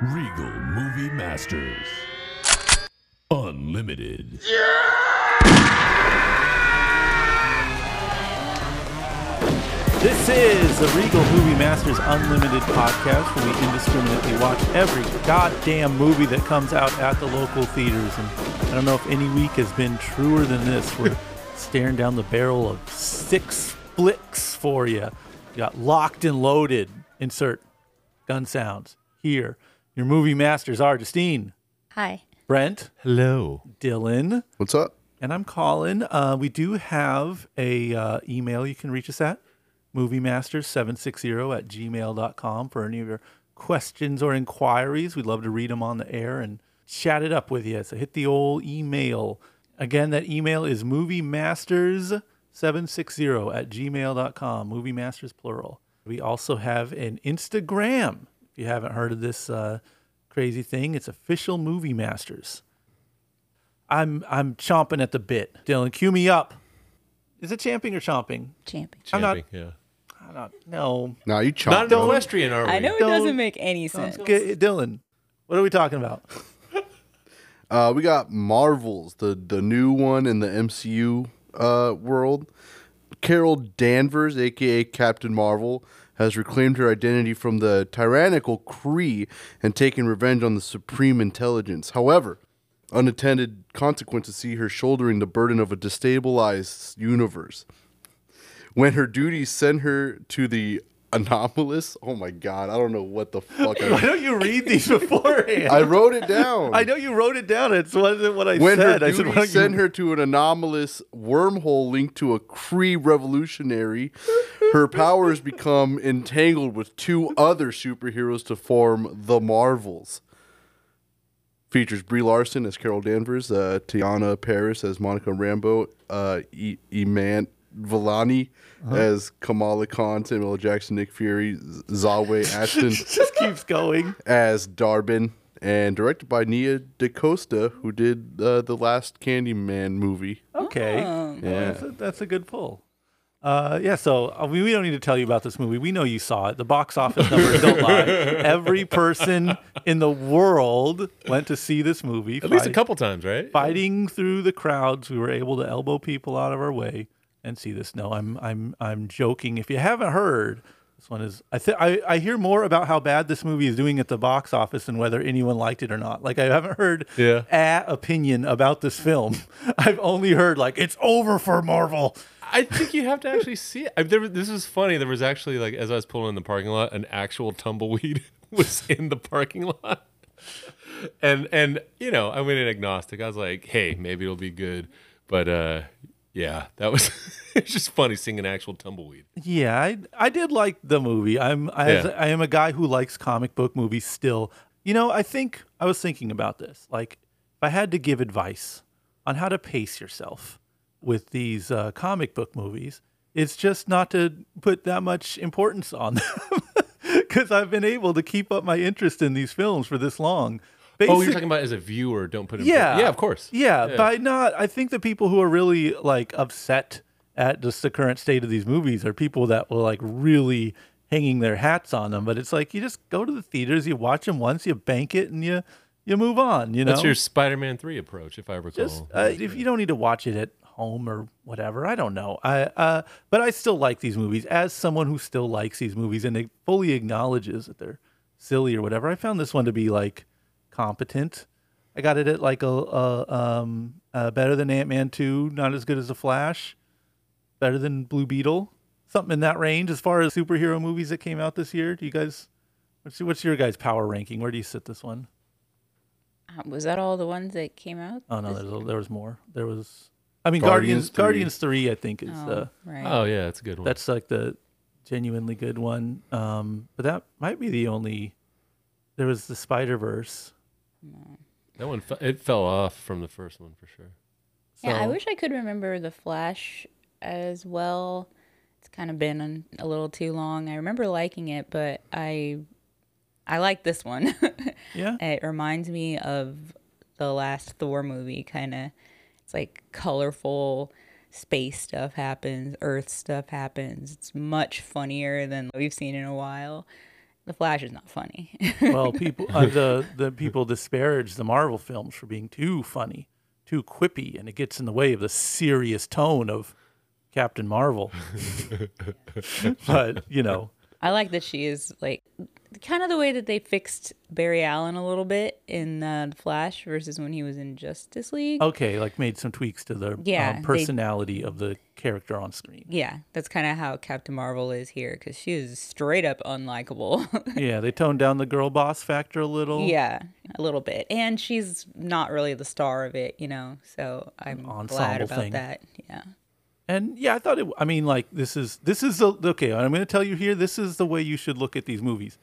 Regal Movie Masters. Unlimited. This is the Regal Movie Masters Unlimited podcast where we indiscriminately watch every goddamn movie that comes out at the local theaters. And I don't know if any week has been truer than this. We're staring down the barrel of six flicks for you. You got locked and loaded. Insert gun sounds here. Your movie masters are Justine, Hi. Brent, Hello. Dylan, What's up? and I'm Colin. Uh, we do have a uh, email you can reach us at moviemasters760 at gmail.com for any of your questions or inquiries. We'd love to read them on the air and chat it up with you. So hit the old email. Again, that email is moviemasters760 at gmail.com. Movie Masters plural. We also have an Instagram. If you haven't heard of this uh, crazy thing, it's official Movie Masters. I'm I'm chomping at the bit. Dylan, cue me up. Is it champing or chomping? Champion. I'm not- Champing, yeah. I'm not. No. Now you chomp. Not an equestrian, are we? I know it Don't- doesn't make any sense. Okay, Dylan, what are we talking about? Uh, we got Marvels, the the new one in the MCU uh, world. Carol Danvers, aka Captain Marvel, has reclaimed her identity from the tyrannical Kree and taken revenge on the Supreme Intelligence. However, unintended consequences see her shouldering the burden of a destabilized universe. When her duties send her to the anomalous, oh my god, I don't know what the fuck. Why I, don't you read these beforehand? I wrote it down. I know you wrote it down. It's wasn't what I when said. I said, why don't send you- her to an anomalous wormhole linked to a Kree revolutionary, her powers become entangled with two other superheroes to form the Marvels. Features Brie Larson as Carol Danvers, uh, Teyonah Parris as Monica Rambeau, uh, e- Iman Vellani Uh-huh. as Kamala Khan, Samuel L. Jackson, Nick Fury, Z- Zawe Ashton just keeps going. as Dar-Benn, and directed by Nia DaCosta, who did uh, the last Candyman movie. Okay. Oh. Yeah. That's a, that's a good pull. Uh, yeah, so uh, we, we don't need to tell you about this movie. We know you saw it. The box office numbers don't lie. Every person in the world went to see this movie. At least a couple times, right? fighting through the crowds. We were able to elbow people out of our way and see this. No, I'm I'm I'm joking. If you haven't heard, this one is I th- I I hear more about how bad this movie is doing at the box office than whether anyone liked it or not. Like I haven't heard Yeah. a opinion about this film. I've only heard like it's over for Marvel. I think you have to actually see it. I, there, this is funny. There was actually like as I was pulling in the parking lot, an actual tumbleweed was in the parking lot, and and you know I went in agnostic. I was like, hey, maybe it'll be good, but uh, yeah, that was it's just funny seeing an actual tumbleweed. Yeah, I I did like the movie. I'm I, Yeah. I am a guy who likes comic book movies still. You know, I think I was thinking about this. Like, if I had to give advice on how to pace yourself with these uh, comic book movies, it's just not to put that much importance on them. Because I've been able to keep up my interest in these films for this long. Oh, you're talking about as a viewer, don't put it. yeah. yeah, of course. Yeah, by not. I think the people who are really like upset at just the current state of these movies are people that were like really hanging their hats on them. But it's like you just go to the theaters, you watch them once, you bank it, and you you move on. You know, That's your Spider-Man three approach, if I recall. just uh, if you don't need to watch it at home or whatever, I don't know. I uh, but I still like these movies as someone who still likes these movies and fully acknowledges that they're silly or whatever. I found this one to be like competent. I got it at like a, a um uh, better than Ant Man two, not as good as the Flash, better than Blue Beetle, something in that range as far as superhero movies that came out this year. Do you guys? What's your, what's your guys' power ranking? Where do you sit this one? Uh, Was that all the ones that came out? Oh no, there's, there was more. There was, I mean, Guardians Guardians. three. Guardians three, I think is Oh, uh, right. oh yeah, that's a good one. that's like the genuinely good one. Um, but that might be the only. There was the Spider Verse. That one. fe- It fell off from the first one for sure. yeah, I wish I could remember the Flash as well. It's kind of been an, a little too long. I remember liking it, but I I like this one. Yeah, it reminds me of the last Thor movie. Kind of, it's like colorful space stuff happens, Earth stuff happens. It's much funnier than we've seen in a while. The Flash is not funny. well, people uh, the the people disparage the Marvel films for being too funny, too quippy, and it gets in the way of the serious tone of Captain Marvel. but you know, I like that she is like kind of the way that they fixed Barry Allen a little bit in uh, the Flash versus when he was in Justice League. okay, like made some tweaks to the Yeah, um, they- personality of the character on screen. Yeah, that's kind of how Captain Marvel is here because she is straight up unlikable. yeah, they toned down the girl boss factor a little. yeah, a little bit, and she's not really the star of it, you know. So I'm glad about thing. that. Yeah. And yeah, I thought it. I mean, like this is this is the okay. I'm going to tell you here. This is the way you should look at these movies.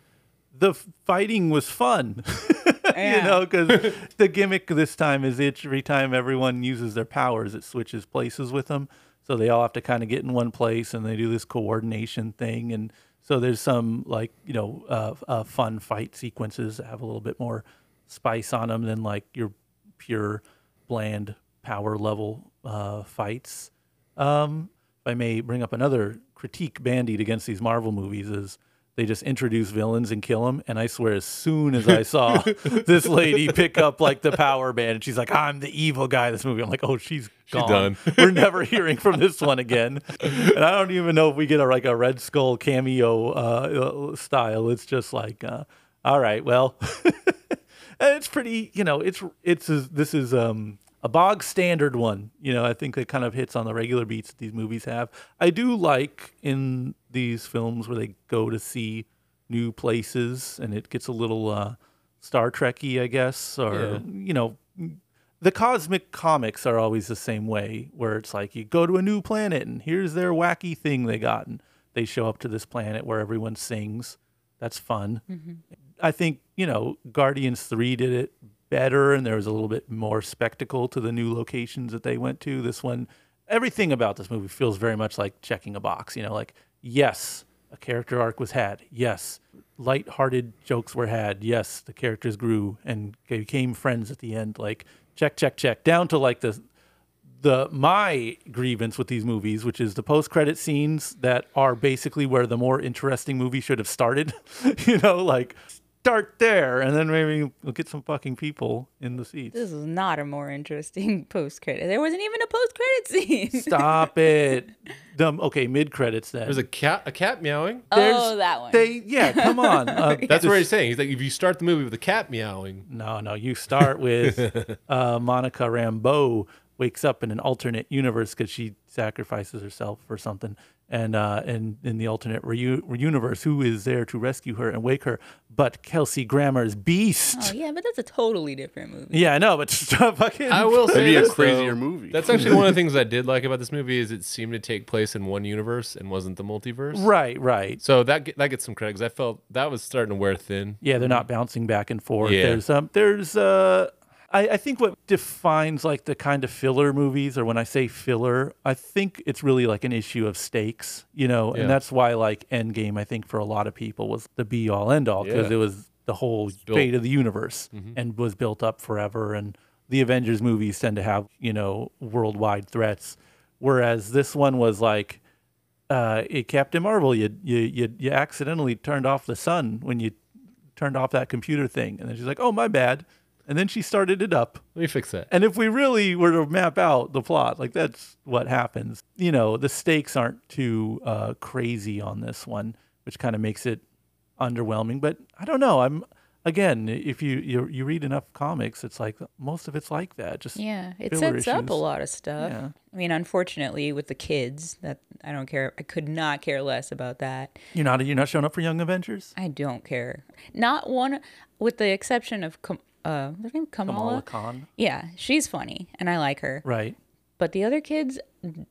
The fighting was fun, you know, because the gimmick this time is every time everyone uses their powers, it switches places with them. So they all have to kind of get in one place, and they do this coordination thing. And so there's some like you know uh, uh, fun fight sequences that have a little bit more spice on them than like your pure bland power level uh, fights. Um, if I may bring up another critique bandied against these Marvel movies is they just introduce villains and kill them. And I swear, as soon as I saw this lady pick up like the power band, and she's like, "I'm the evil guy." in This movie, I'm like, "Oh, she's gone. done. We're never hearing from this one again." And I don't even know if we get a like a Red Skull cameo uh, uh, style. It's just like, uh, all right, well. And it's pretty you know it's it's this is um a bog standard one you know i think it kind of hits on the regular beats that these movies have. I do like in these films where they go to see new places and it gets a little uh star trekky i guess or Yeah. you know the cosmic comics are always the same way where it's like you go to a new planet and here's their wacky thing they got and they show up to this planet where everyone sings. That's fun. I think you know Guardians Three did it better, and there was a little bit more spectacle to the new locations that they went to. This one, everything about this movie feels very much like checking a box. You know, like yes, a character arc was had. Yes, light-hearted jokes were had. Yes, the characters grew and became friends at the end. Like check, check, check, down to like the the my grievance with these movies, which is the post credit scenes that are basically where the more interesting movie should have started. you know, like start there, and then maybe we'll get some fucking people in the seats. This is not a more interesting post credit. There wasn't even a post credit scene. Stop it. Dumb. Okay, mid credits then. There's a cat, a cat meowing. oh, that one. They yeah, come on. Uh, That's what he's saying. He's like, if you start the movie with a cat meowing, No, no. You start with uh, Monica Rambeau wakes up in an alternate universe because she sacrifices herself for something, and uh, and in the alternate reu- universe, who is there to rescue her and wake her? But Kelsey Grammer's Beast. oh, yeah, but that's a totally different movie. Yeah, I know, but fucking. I will say Maybe a this, crazier though. movie. That's actually one of the things I did like about this movie is it seemed to take place in one universe and wasn't the multiverse. Right, right. So that that gets some credit because I felt that was starting to wear thin. Yeah, they're not bouncing back and forth. Yeah. There's um, there's uh, I, I think what defines like the kind of filler movies, or when I say filler, I think it's really like an issue of stakes, you know, Yeah. and that's why like Endgame, I think for a lot of people was the be all end all because Yeah. it was the whole Mm-hmm. fate of the universe and was built up forever. And the Avengers movies tend to have you know worldwide threats, whereas this one was like uh, Captain Marvel, you, you you you accidentally turned off the sun when you turned off that computer thing, and then she's like, "Oh, my bad," and then she started it up. Let me fix that. And if we really were to map out the plot, like that's what happens. You know, the stakes aren't too uh, crazy on this one, which kind of makes it underwhelming. But I don't know. I'm again, if you you, you read enough comics, it's like most of it's like that. Just Yeah, it filler sets up a lot of stuff. Yeah. I mean, unfortunately, with the kids, that I don't care. I could not care less about that. You're not you're not showing up for Young Avengers. I don't care. Not one, with the exception of Kam- uh, what's her name? Kamala. Kamala Khan, Yeah, she's funny and I like her. right? But the other kids,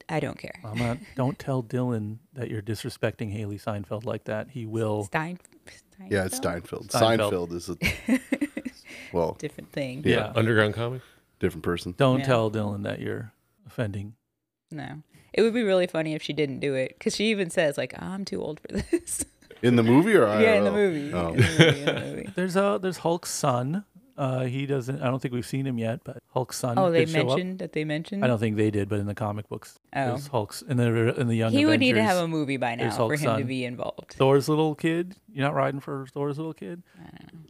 I don't care. I'm. Don't tell Dylan that you're disrespecting Hailee Seinfeld like that. He will. Stein, Steinfeld? yeah, it's Steinfeld. Seinfeld. Seinfeld is a well, Different thing. Yeah. Underground comic. different person. Don't Yeah. tell Dylan that you're offending. No. It would be really funny if she didn't do it because she even says, like, I'm too old for this. In the movie or yeah, in the movie. Oh. In the movie, in the movie. There's a there's Hulk's son. Uh, he doesn't. I don't think we've seen him yet, but Hulk's son. Oh, they could show up. mentioned that they mentioned. I don't think they did, but in the comic books, Oh. there's Hulk's in the in the young. he would need to Avengers, have a movie by now there's for Hulk's him to son. be involved. Thor's little kid. You're not riding for Thor's little kid.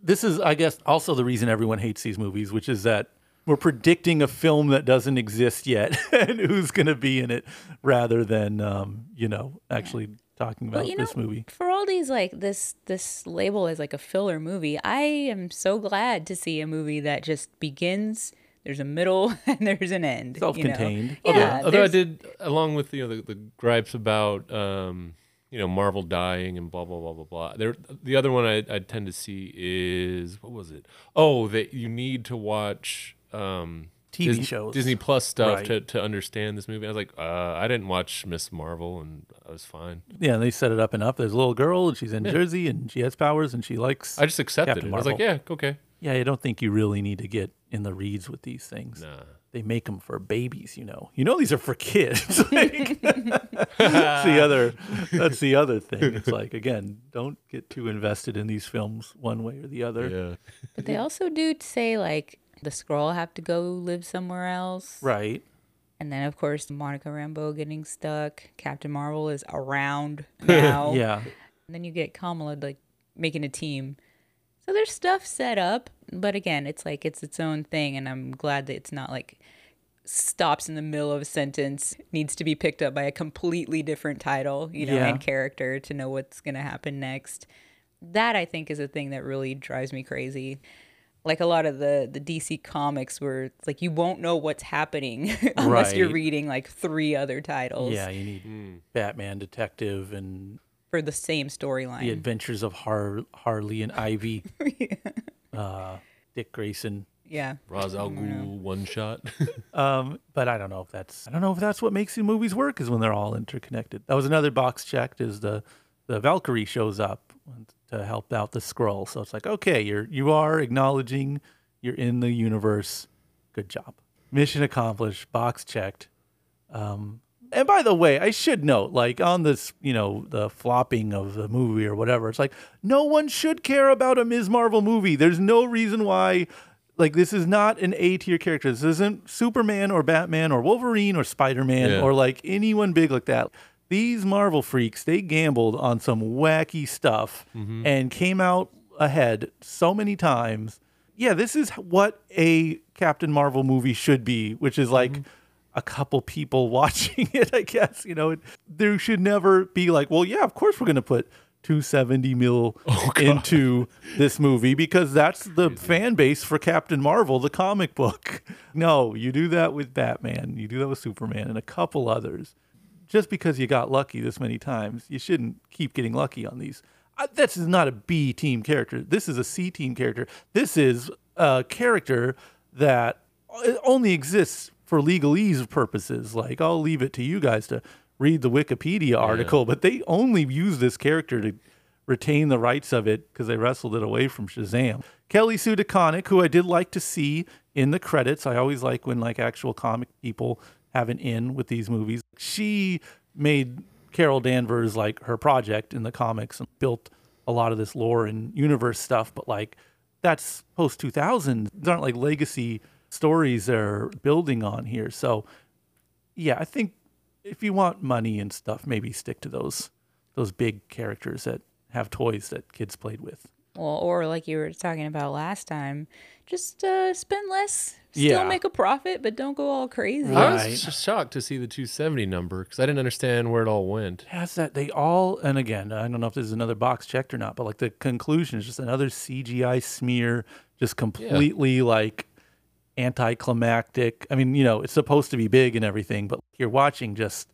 This is, I guess, also the reason everyone hates these movies, which is that we're predicting a film that doesn't exist yet and who's going to be in it, rather than um, you know actually talking about Well, you this know, movie. for all these like this this label is like a filler movie, I am so glad to see a movie that just begins. There's a middle and there's an end. you know? Self-contained. Yeah, although, although I did, along with you know the, the gripes about um, you know Marvel dying and blah blah blah blah blah. There, the other one I, I tend to see is what was it? Oh, that you need to watch um, TV Disney, shows. Disney Plus stuff Right. to, to understand this movie. I was like, uh, I didn't watch Miss Marvel, and I was fine. Yeah, and they set it up enough. There's a little girl, and she's in Jersey, and she has powers, and she likes. I just accepted Captain it. I was like, yeah, okay, yeah, I don't think you really need to get in the reeds with these things. nah. They make them for babies, you know. You know these are for kids. Like, that's the other. That's the other thing. It's like again, don't get too invested in these films one way or the other. Yeah, But they also do say like the Skrull have to go live somewhere else. Right. And then of course Monica Rambeau getting stuck. Captain Marvel is around now. Yeah. And then you get Kamala like making a team. So there's stuff set up, but again, it's like it's its own thing, and I'm glad that it's not like stops in the middle of a sentence, needs to be picked up by a completely different title, you know, Yeah. and character to know what's gonna happen next. That I think is a thing that really drives me crazy. Like a lot of the the DC comics where it's like you won't know what's happening unless you're reading like three other titles Yeah. You need Batman, Detective, and for the same storyline. the Adventures of Har- Harley and Ivy. uh, Dick Grayson. yeah. Ra's al Ghul one shot. Um, but I don't know if that's I don't know if that's what makes the movies work is when they're all interconnected. That was another box checked is the the Valkyrie shows up to help out the Skrull. So it's like, okay, you're you are acknowledging you're in the universe. Good job. Mission accomplished, box checked. Um and by the way, I should note, like on this, you know, the flopping of the movie or whatever, it's like no one should care about a Ms. Marvel movie. There's no reason why like this is not an A tier character. This isn't Superman or Batman or Wolverine or Spider Man Yeah. or like anyone big like that. These Marvel freaks, they gambled on some wacky stuff mm-hmm. and came out ahead so many times. Yeah, this is what a Captain Marvel movie should be, which is like mm-hmm. a couple people watching it, I guess. You know, it, there should never be like, well, yeah, of course we're going to put 270 mil oh, into this movie because that's the fan base for Captain Marvel, the comic book. No, you do that with Batman, you do that with Superman, and a couple others. Just because you got lucky this many times, you shouldn't keep getting lucky on these. Uh, This is not a B team character. This is a C team character. This is a character that only exists for legalese purposes. Like I'll leave it to you guys to read the Wikipedia article, but they only use this character to retain the rights of it because they wrestled it away from Shazam. Kelly Sue DeConnick, who I did like to see in the credits. I always like when like actual comic people have an in with these movies. She made Carol Danvers like her project in the comics and built a lot of this lore and universe stuff, but like that's post 2000. These aren't like legacy stories they're building on here. So, yeah, I think if you want money and stuff, maybe stick to those those big characters that have toys that kids played with. Well, or like you were talking about last time, just uh, spend less, still Yeah. make a profit, but don't go all crazy. Right. I was shocked to see the 270 number because I didn't understand where it all went. Has that they all and again, I don't know if this is another box checked or not, but like the conclusion is just another CGI smear, just completely like anticlimactic. I mean, you know, it's supposed to be big and everything, but you're watching just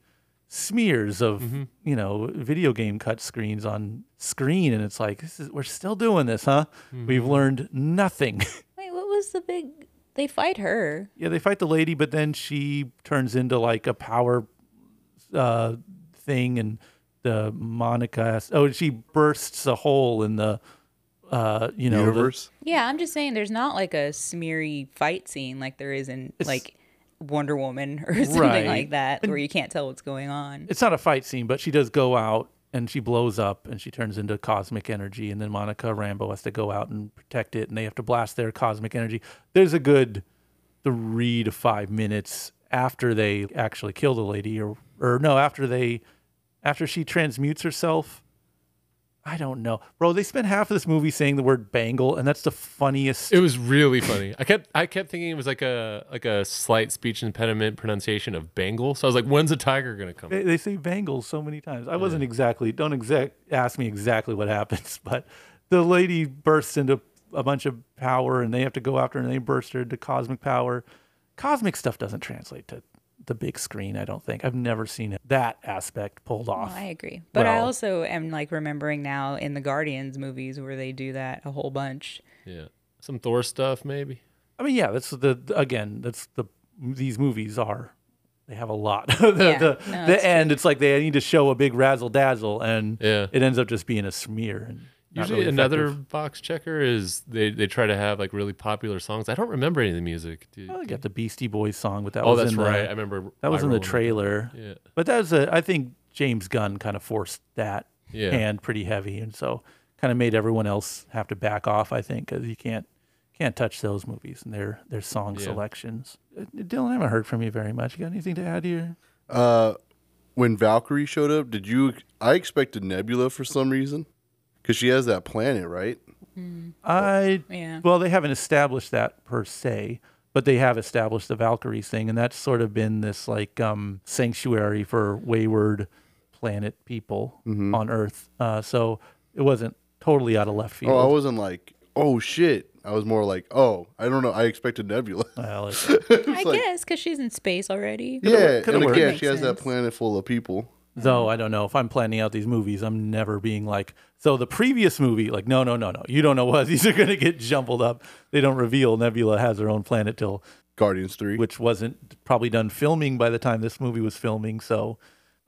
smears of you know video game cut screens on screen and it's like this is we're still doing this huh we've learned nothing Wait, what was the big? They fight her. yeah they fight the lady but then she turns into like a power uh thing and the monica has, oh she bursts a hole in the uh you know the- Universe. Yeah, I'm just saying, there's not like a smeary fight scene like there is in like Wonder Woman or something Right. like that, where you can't tell what's going on. it's not a fight scene, but she does go out and she blows up and she turns into cosmic energy and then Monica Rambeau has to go out and protect it and they have to blast their cosmic energy. There's a good 3 to 5 minutes after they actually kill the lady or or no, after they after she transmutes herself. I don't know. Bro, they spent half of this movie saying the word bangle and that's the funniest It was really funny. I kept I kept thinking it was like a like a slight speech impediment pronunciation of bangle. So I was like, when's a tiger gonna come? They, they say bangle so many times. I wasn't exactly. Don't exact ask me exactly what happens, but the lady bursts into a bunch of power, and they have to go after, her, and they burst her into cosmic power. Cosmic stuff doesn't translate to the big screen. I don't think I've never seen it, that aspect pulled off. I agree. But I also am like remembering now in the Guardians movies where they do that a whole bunch. Yeah, some Thor stuff maybe. I mean, yeah, that's the again. That's the these movies are. They have a lot. the Yeah, the, no, the it's end, it's like they need to show a big razzle dazzle, and Yeah. it ends up just being a smear. And not Usually really another effective. box checker is they, they try to have like really popular songs. I don't remember any of the music. Do you- I got the Beastie Boys song, but that oh, was that's in the, right. I remember That was in the trailer. Yeah. But that was a I think James Gunn kind of forced that Yeah. hand pretty heavy and so kind of made everyone else have to back off, I think, cuz you can't can't touch those movies and their their song Yeah. selections. Uh, Dylan, I haven't heard from you very much. You got anything to add here? Uh, when Valkyrie showed up, did you? I expected Nebula for some reason, because she has that planet, right? I Yeah. well, they haven't established that per se, but they have established the Valkyries thing, and that's sort of been this like um, sanctuary for wayward planet people on Earth. Uh, so it wasn't totally out of left field. Oh, I wasn't like, oh shit. I was more like, oh, I don't know. I expected Nebula. well, it's, I guess because she's in space already. yeah, coulda and again, Makes she has that planet full of people. Though I don't know if I'm planning out these movies, I'm never being like, so the previous movie, like, no, no, no, no, you don't know what these are going to get jumbled up. They don't reveal Nebula has her own planet till Guardians three. which wasn't probably done filming by the time this movie was filming. So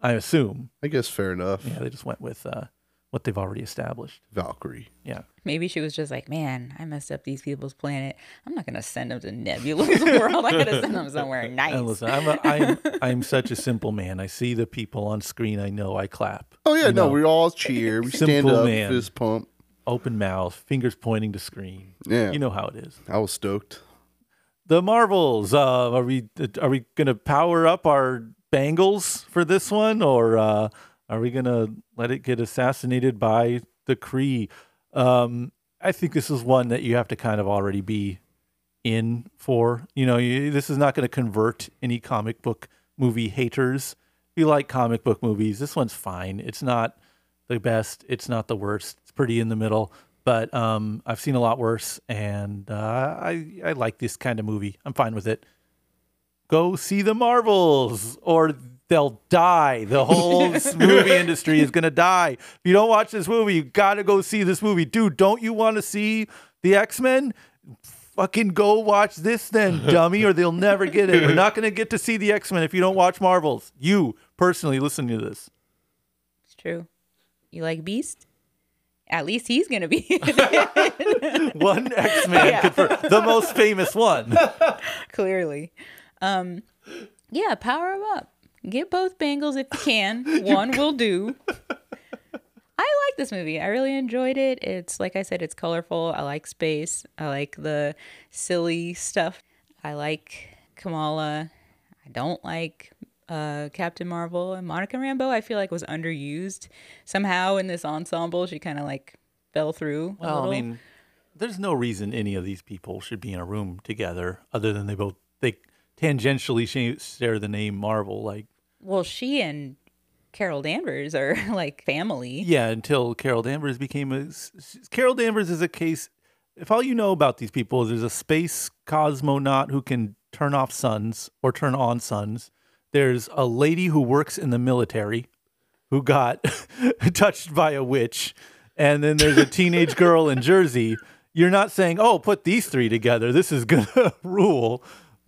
I assume, I guess fair enough. yeah, they just went with uh, what they've already established. Valkyrie. Yeah. Maybe she was just like, man, I messed up these people's planet. I'm not going to send them to Nebula's world. I got to send them somewhere nice. And listen, I'm, a, I'm, I'm such a simple man. I see the people on screen. I know I clap. Oh yeah, You no, know, we all cheer. We stand Simple up, man. fist pump. Open mouth, fingers pointing to screen. Yeah, You know how it is. I was stoked. The Marvels. Uh, are we are we gonna power up our bangles for this one, or uh, are we gonna let it get assassinated by the Kree? Um, I think this is one that you have to kind of already be in for. You know, you, this is not going to convert any comic book movie haters. If you like comic book movies, this one's fine. It's not the best. It's not the worst. It's pretty in the middle. But um, I've seen a lot worse, and uh, I I like this kind of movie. I'm fine with it. Go see the Marvels, or they'll die. The whole movie industry is gonna die. If you don't watch this movie, you gotta go see this movie, dude. Don't you want to see the X Men? Fucking go watch this then, dummy, or they'll never get it. We're not gonna get to see the X Men if you don't watch Marvels. You personally listen to this. It's true. You like Beast? At least he's going to be. One X Men, the most famous one. clearly. Um, yeah, him up. Get both bangles if you can. One will do. I like this movie. I really enjoyed it. It's like I said, it's colorful. I like space. I like the silly stuff. I like Kamala. I don't like uh, Captain Marvel and Monica Rambeau. I feel like was underused somehow in this ensemble. She kind of like fell through. Well, I mean, there's no reason any of these people should be in a room together other than they both they tangentially share the name Marvel. Like, well, she and Carol Danvers are like family. yeah, until Carol Danvers became a. Carol Danvers is a case. If all you know about these people is there's a space cosmonaut who can turn off suns or turn on suns. There's a lady who works in the military who got touched by a witch, and then there's a teenage girl in Jersey. You're not saying, "Oh, put these three together. This is gonna rule."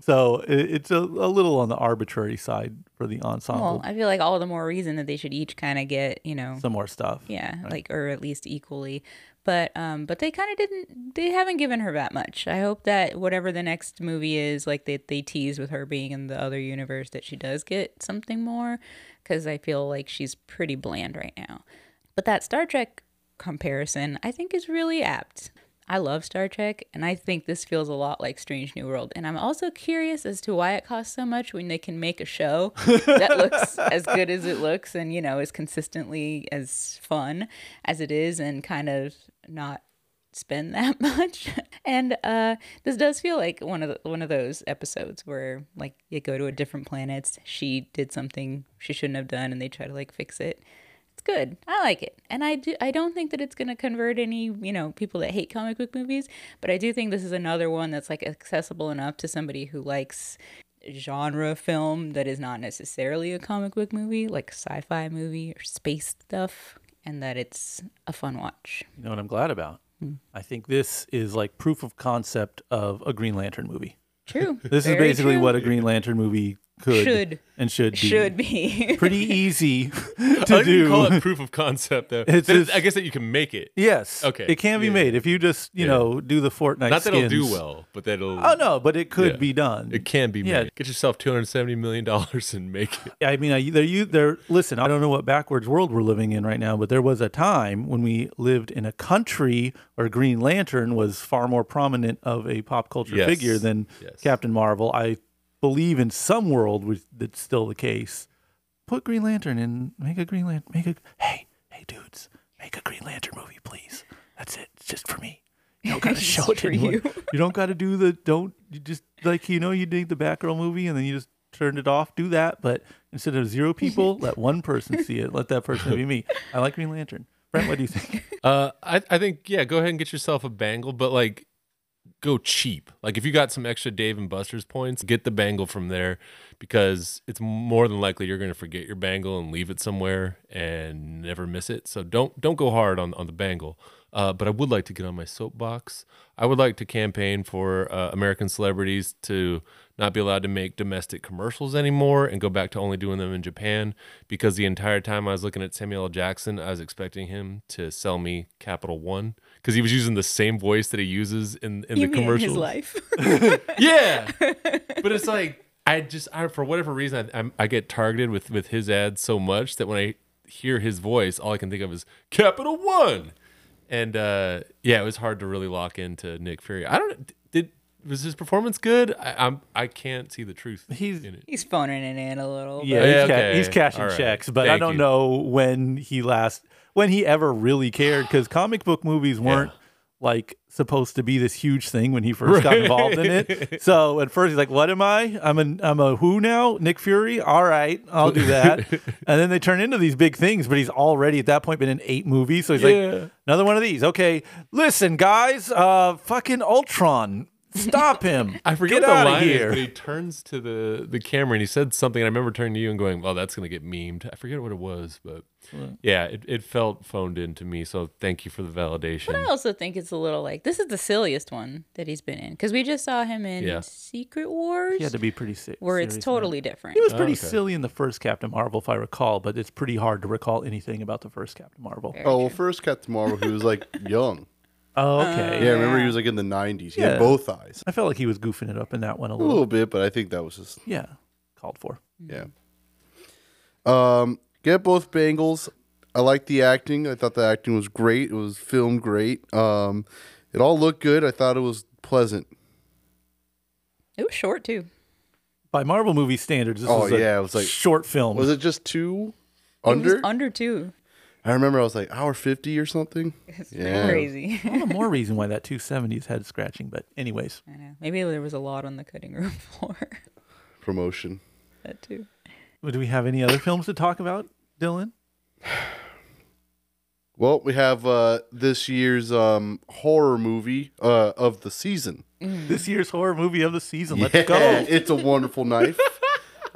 So it, it's a, a little on the arbitrary side for the ensemble. Well, I feel like all the more reason that they should each kind of get, you know, Some more stuff. yeah, like or at least equally. But um, but they kind of didn't. They haven't given her that much. I hope that whatever the next movie is, like they they tease with her being in the other universe, that she does get something more, because I feel like she's pretty bland right now. But that Star Trek comparison, I think, is really apt. I love Star Trek, and I think this feels a lot like Strange New World. And I'm also curious as to why it costs so much when they can make a show that looks as good as it looks and, you know, is consistently as fun as it is and kind of not spend that much. and uh, this does feel like one of the, one of those episodes where like you go to a different planet, she did something she shouldn't have done, and they try to like fix it. Good. I like it, and I do. I don't think that it's going to convert any you know people that hate comic book movies, but I do think this is another one that's like accessible enough to somebody who likes genre film that is not necessarily a comic book movie, like sci-fi movie or space stuff, and that it's a fun watch. You know what I'm glad about? Hmm. I think this is like proof of concept of a Green Lantern movie. True. This is basically true. what a Green Lantern movie could Should. and should be. should be. Pretty easy to like you call it proof of concept though. It's That- just- I guess that you can make it. Yes. Okay. It can be Yeah. made if you just you Yeah. know do the Fortnite. Not that it'll do well, but that'll. Oh no, but it could Yeah. be done. It can be Yeah. made. Get yourself two hundred seventy million dollars and make it. I mean, I, there you there. Listen, I don't know what backwards world we're living in right now, but there was a time when we lived in a country where Green Lantern was far more prominent of a pop culture Yes. figure than Yes. Captain Marvel. I believe in some world which, that's still the case. Put Green Lantern in. Make a Green Lantern. Make a hey hey dudes. Make a Green Lantern movie, please. That's it. It's just for me. You don't got to show it to anyone. you. You don't got to do the don't. You just like you know you did the Batgirl movie and then you just turned it off. Do that, but instead of zero people, let one person see it. Let that person be me. I like Green Lantern. Brent, what do you think? Uh, I I think yeah, go ahead and get yourself a bangle, but like go cheap. Like if you got some extra Dave and Buster's points, get the bangle from there because it's more than likely you're going to forget your bangle and leave it somewhere and never miss it. So don't don't go hard on on the bangle. Uh, but I would like to get on my soapbox. I would like to campaign for uh, American celebrities to not be allowed to make domestic commercials anymore and go back to only doing them in Japan because the entire time I was looking at Samuel L. Jackson, I was expecting him to sell me Capital One because he was using the same voice that he uses in, in you the mean in commercials. his life? Yeah, but it's like I just I, for whatever reason I, I'm, I get targeted with with his ads so much that when I hear his voice, all I can think of is Capital One, and uh, yeah, it was hard to really lock into Nick Fury. I don't did was his performance good? I, I'm I can't see the truth He's- in it. He's phoning it in a little. Yeah, but- he's, Yeah, ca- okay. he's cashing All right. checks, but I don't you. know when he last when he ever really cared because comic book movies weren't like supposed to be this huge thing when he first got involved in it. So at first he's like, "What am I? I'm a I'm a who now? Nick Fury? All right, I'll do that." and then they turn into these big things, but he's already at that point been in eight movies, so he's Yeah. like, "Another one of these." Okay, listen, guys, uh, fucking Ultron. Stop him! I forget Get what the outta line is, here. but he turns to the the camera and he said something. And I remember turning to you and going, "Well, that's gonna get memed." I forget what it was, but yeah, it, it felt phoned in to me. So thank you for the validation. But I also think it's a little like this is the silliest one that he's been in because we just saw him in Yeah. Secret Wars, He had to be pretty sick. where it's serious, man. totally different. He was oh, pretty okay. silly in the first Captain Marvel, if I recall, but it's pretty hard to recall anything about the first Captain Marvel. Very Oh, well, first Captain Marvel, he was like young. Oh, okay. Yeah, remember he was like in the 90s. He Yeah. had both eyes. I felt like he was goofing it up in that one a A little. little bit, but I think that was just, Yeah, called for. yeah. Um, get both bangles. I like the acting. I thought the acting was great. It was filmed great. Um, it all looked good. I thought it was pleasant. it was short too. By Marvel movie standards, this Oh, was a yeah, it was like- short film. Was it just two It under? was under two. I remember I was like hour 50 or something. It's Yeah. crazy. All the more reason why that 270's head scratching. But anyways, I know. Maybe there was a lot on the cutting room floor. Promotion. that too. do we have any other films to talk about, Dylan? Well, we have uh, this year's um, horror movie uh, of the season. This year's horror movie of the season. Let's Yeah, go. It's a wonderful knife.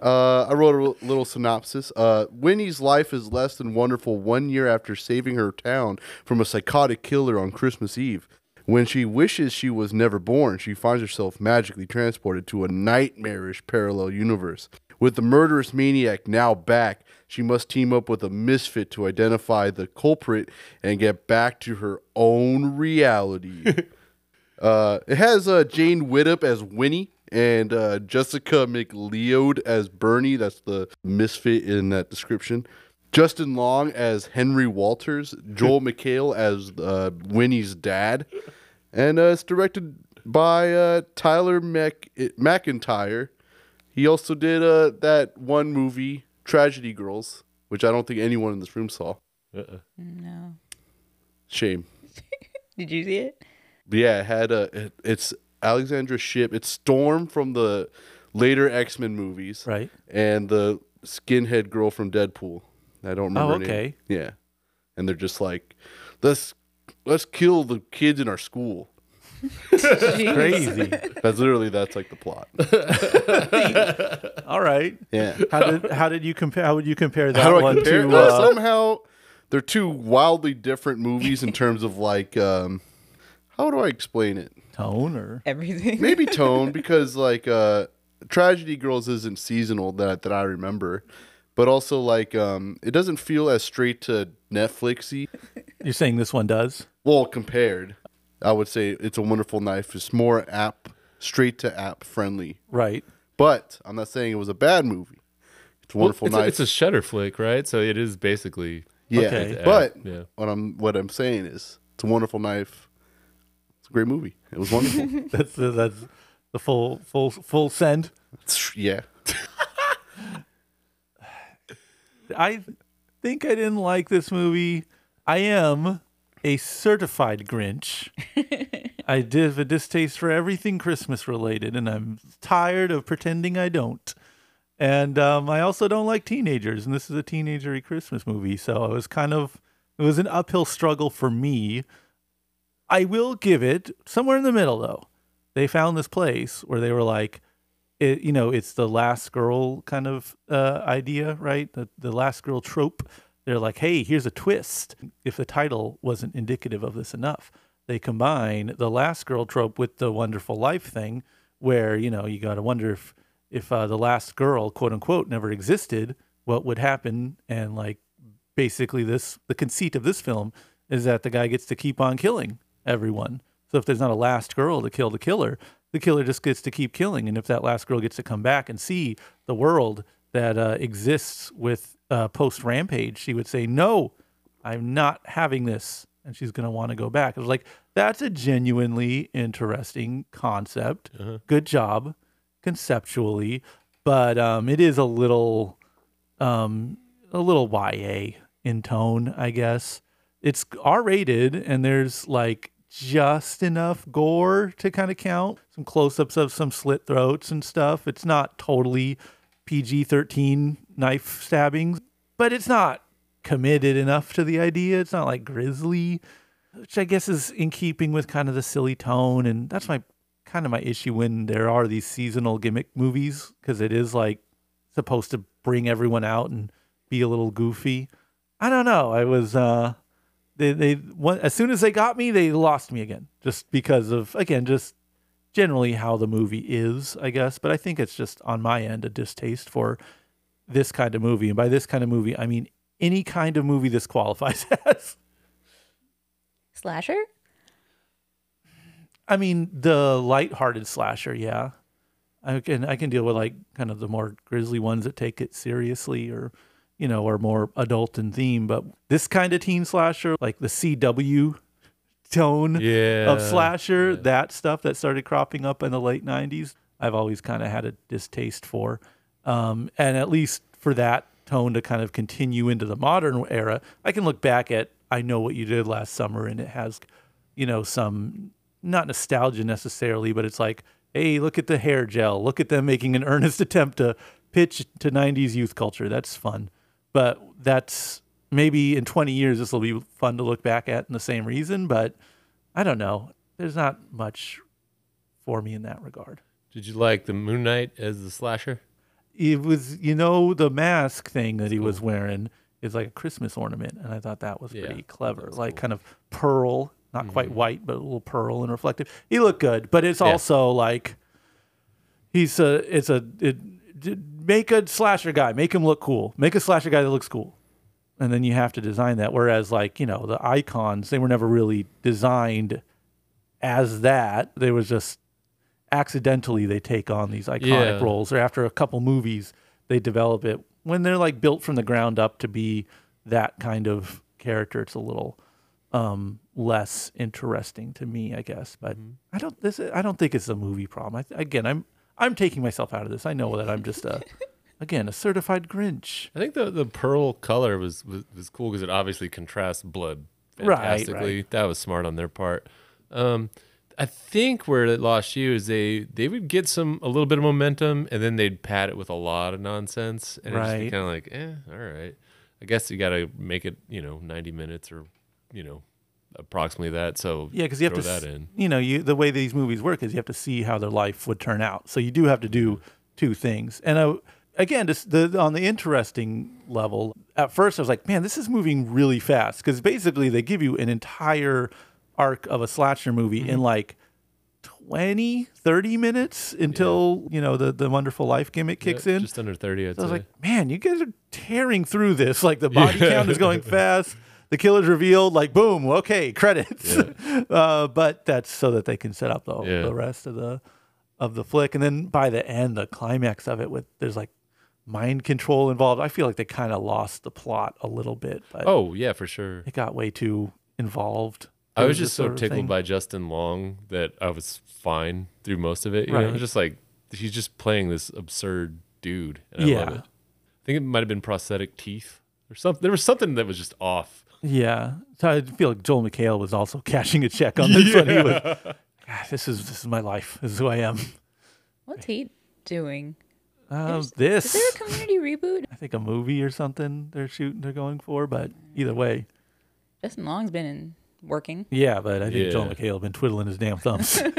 Uh, I wrote a little synopsis. Uh, Winnie's life is less than wonderful one year after saving her town from a psychotic killer on Christmas Eve. When she wishes she was never born, she finds herself magically transported to a nightmarish parallel universe With the murderous maniac now back, she must team up with a misfit to identify the culprit and get back to her own reality. uh, it has uh, Jane Widdop as Winnie and uh, Jessica McLeod as Bernie. That's the misfit in that description. Justin Long as Henry Walters, Joel McHale as uh, Winnie's dad, and uh, it's directed by uh, Tyler Mac- MacIntyre. He also did uh, that one movie, Tragedy Girls, which I don't think anyone in this room saw. Uh-uh. No. Shame. Did you see it? But yeah, it had a. It, it's Alexandra Shipp. It's Storm from the later X Men movies, Right. and the skinhead girl from Deadpool. I don't remember. Oh, her name. okay. Yeah, and they're just like, let's let's kill the kids in our school. Crazy. That's literally that's like the plot. All right. Yeah. How did how did you compare? How would you compare that How do I one compare? to? Uh, somehow they're two wildly different movies in terms of like um, how do I explain it? Tone or Everything. maybe tone because like uh tragedy girls isn't seasonal that that i remember but also like um it doesn't feel as straight to netflixy you're saying this one does? well compared i would say it's a wonderful knife it's more app straight to app friendly Right. but i'm not saying it was a bad movie it's a wonderful it's, a, knife it's a Shudder flick, right? So it is basically yeah okay. but Yeah. what i'm what i'm saying is it's a wonderful knife it's a great movie it was wonderful That's the, that's the full full full send. Yeah I think I didn't like this movie. I am a certified Grinch. I did have a distaste for everything Christmas related, and I'm tired of pretending I don't. And um, I also don't like teenagers, and this is a teenagery Christmas movie, so it was kind of it was an uphill struggle for me. I will give it somewhere in the middle though. They found this place where they were like, it, you know, it's the last girl kind of uh, idea, right? The the last girl trope. They're like, hey, here's a twist. If the title wasn't indicative of this enough, they combine the last girl trope with the wonderful life thing, where you know you got to wonder if if uh, the last girl, quote unquote, never existed, what would happen? And like, basically, this the conceit of this film is that the guy gets to keep on killing everyone. So if there's not a last girl to kill the killer, the killer just gets to keep killing. And if that last girl gets to come back and see the world that uh, exists with uh, post Rampage, she would say, "No, I'm not having this," and she's going to want to go back. I was like, "That's a genuinely interesting concept. Good job, conceptually, but um, it is a little, um, a little YA in tone, I guess. It's R rated, and there's like just enough gore to kind of count. Some close ups of some slit throats and stuff. It's not totally PG 13 knife stabbings, but it's not committed enough to the idea. It's not like grisly, which I guess is in keeping with kind of the silly tone. And that's my kind of my issue when there are these seasonal gimmick movies because it is like supposed to bring everyone out and be a little goofy. I don't know. I was uh they they one, as soon as they got me, they lost me again just because of again just generally how the movie is, I guess. But I think it's just on my end a distaste for this kind of movie, and by this kind of movie, I mean any kind of movie this qualifies as. Slasher? I mean, the light-hearted slasher, yeah. I can I can deal with like kind of the more grisly ones that take it seriously or you know, are more adult in theme, but this kind of teen slasher, like the CW tone Yeah. of slasher, that stuff that started cropping up in the late 90s, I've always kind of had a distaste for. Um, and at least for that tone to kind of continue into the modern era, I can look back at I Know What You Did Last Summer and it has, you know, some not nostalgia necessarily, but it's like, hey, look at the hair gel. Look at them making an earnest attempt to pitch to 90s youth culture. That's fun. But that's maybe in 20 years, this will be fun to look back at in the same reason. But I don't know. There's not much for me in that regard. Did you like the Moon Knight as the slasher? It was, you know, the mask thing that he was wearing is like a Christmas ornament. And I thought that was Yeah, pretty clever. Like cool. kind of pearl, not quite mm-hmm. white, but a little pearl and reflective. He looked good, but it's Yeah. also like he's a, it's a, it make a slasher guy, make him look cool, make a slasher guy that looks cool, and then you have to design that. Whereas, like you know, the icons, they were never really designed as that. They was just accidentally they take on these iconic Yeah. roles, or after a couple movies, they develop it. When they're like built from the ground up to be that kind of character, it's a little um, less interesting to me, I guess. But I don't this I don't think it's a movie problem. I, again, I'm I'm taking myself out of this. I know that I'm just a again a certified Grinch. I think the the pearl color was was, was cool because it obviously contrasts blood fantastically. right. That was smart on their part. Um, I think where it lost you is they they would get some a little bit of momentum and then they'd pad it with a lot of nonsense and it'd just be kind of like, eh, all right. I guess you got to make it, you know, ninety minutes or, you know, approximately that. So Yeah, because you have to that in. You know, you the way these movies work is you have to see how their life would turn out. So you do have to do two things. And uh, again, just the on the interesting level, at first I was like, man, this is moving really fast because basically they give you an entire arc of a slasher movie Mm-hmm. in like 20, 30 minutes until you know the the Wonderful Life gimmick kicks Yeah, in. just under thirty. I'd So I was like, man, you guys are tearing through this. Like the body count is going fast. The killer's revealed. Like boom, okay, credits. uh, but that's so that they can set up the, Yeah. the rest of the of the flick, and then by the end, the climax of it with there's like mind control involved. I feel like they kind of lost the plot a little bit, but oh yeah, for sure. it got way too involved. I was just so tickled by Justin Long that I was fine through most of it. You know, just like he's just playing this absurd dude, and I love Yeah. it. I think it might have been prosthetic teeth or something. There was something that was just off. Yeah, so I feel like Joel McHale was also cashing a check on this one. He was, this is this is my life. This is who I am. What's he doing? This Is there a community reboot? I think, a movie or something they're shooting. They're going for, but either way, Justin Long's been in working. yeah. But I think Joel Yeah. McHale been twiddling his damn thumbs.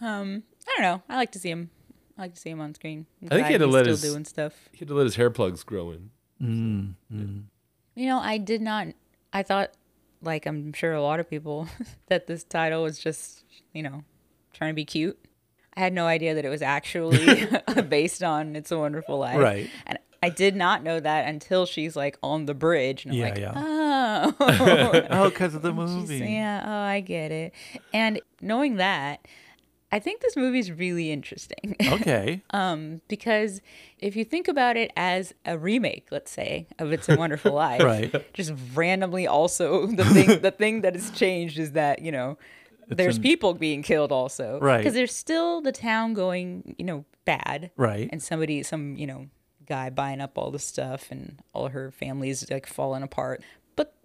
Um, I don't know. I like to see him. I like to see him on screen. I'm I think he had to let still his- doing stuff. He had to let his hair plugs grow in. mm, You know, I did not. I thought, like I'm sure a lot of people, that this title was just, you know, trying to be cute. I had no idea that it was actually based on "It's a Wonderful Life." Right. And I did not know that until she's like on the bridge, and I'm Yeah, like, yeah. oh, oh, because of the She's- movie. yeah, oh, I get it. And knowing that, I think this movie's really interesting. Okay. um, because if you think about it as a remake, let's say, of It's a Wonderful Life, Right. Just randomly, also the thing the thing that has changed is that you know there's an- people being killed also, Right. Because there's still the town going, you know, bad, Right. And somebody, some you know, guy buying up all the stuff, and all her family's like falling apart.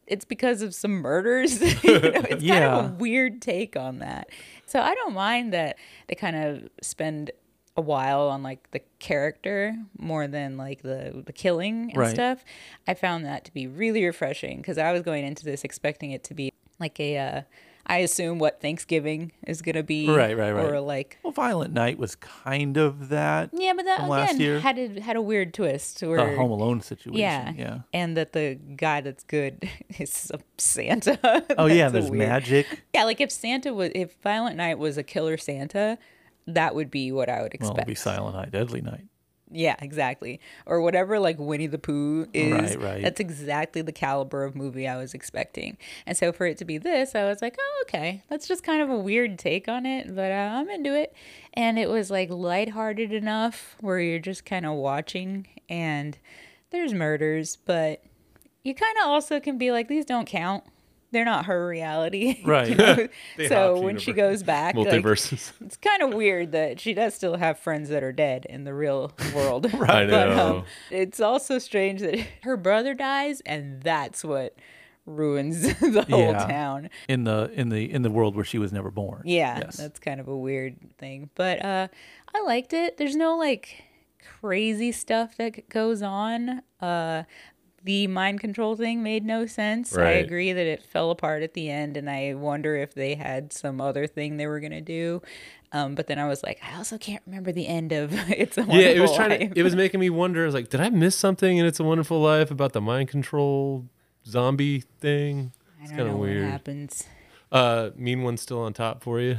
It's because of some murders. you know, it's kind of a weird take on that. So I don't mind that they kind of spend a while on like the character more than like the the killing and Right. stuff. I found that to be really refreshing because I was going into this expecting it to be like a uh, I assume what Thanksgiving is gonna be, Right, right, right. or like Well, Violent Night was kind of that. yeah, but that again had a had a weird twist The where Home Alone situation. yeah, Yeah. and that the guy that's good is a Santa. Oh yeah, there's weird- magic. Yeah, like if Santa was, if Violent Night was a killer Santa, that would be what I would Well, expect. it'll be Silent Night, Deadly Night. Yeah, exactly. Or whatever like Winnie the Pooh is. Right, right. That's exactly the caliber of movie I was expecting. And so for it to be this, I was like, oh, okay. That's just kind of a weird take on it, but uh, I'm into it. And it was like lighthearted enough where you're just kind of watching and there's murders, but you kind of also can be like, these don't count. They're not her reality. you Right. know? So hop when she goes back, like, Multiverses. it's kind of weird that she does still have friends that are dead in the real world. right. But um, know. it's also strange that her brother dies, and that's what ruins the whole Yeah. town. In the in the in the world where she was never born. Yeah, Yes. that's kind of a weird thing. But uh, I liked it. There's no like crazy stuff that goes on. Uh, the mind control thing made no sense. I agree that it fell apart at the end, and I wonder if they had some other thing they were gonna do. Um, but then I was like, I also can't remember the end of It's a Wonderful Yeah, it was trying Life. to. It was making me wonder. I was like, did I miss something in It's a Wonderful Life about the mind control zombie thing? I It's don't kind of know weird. what happens. Uh, mean one's still on top for you.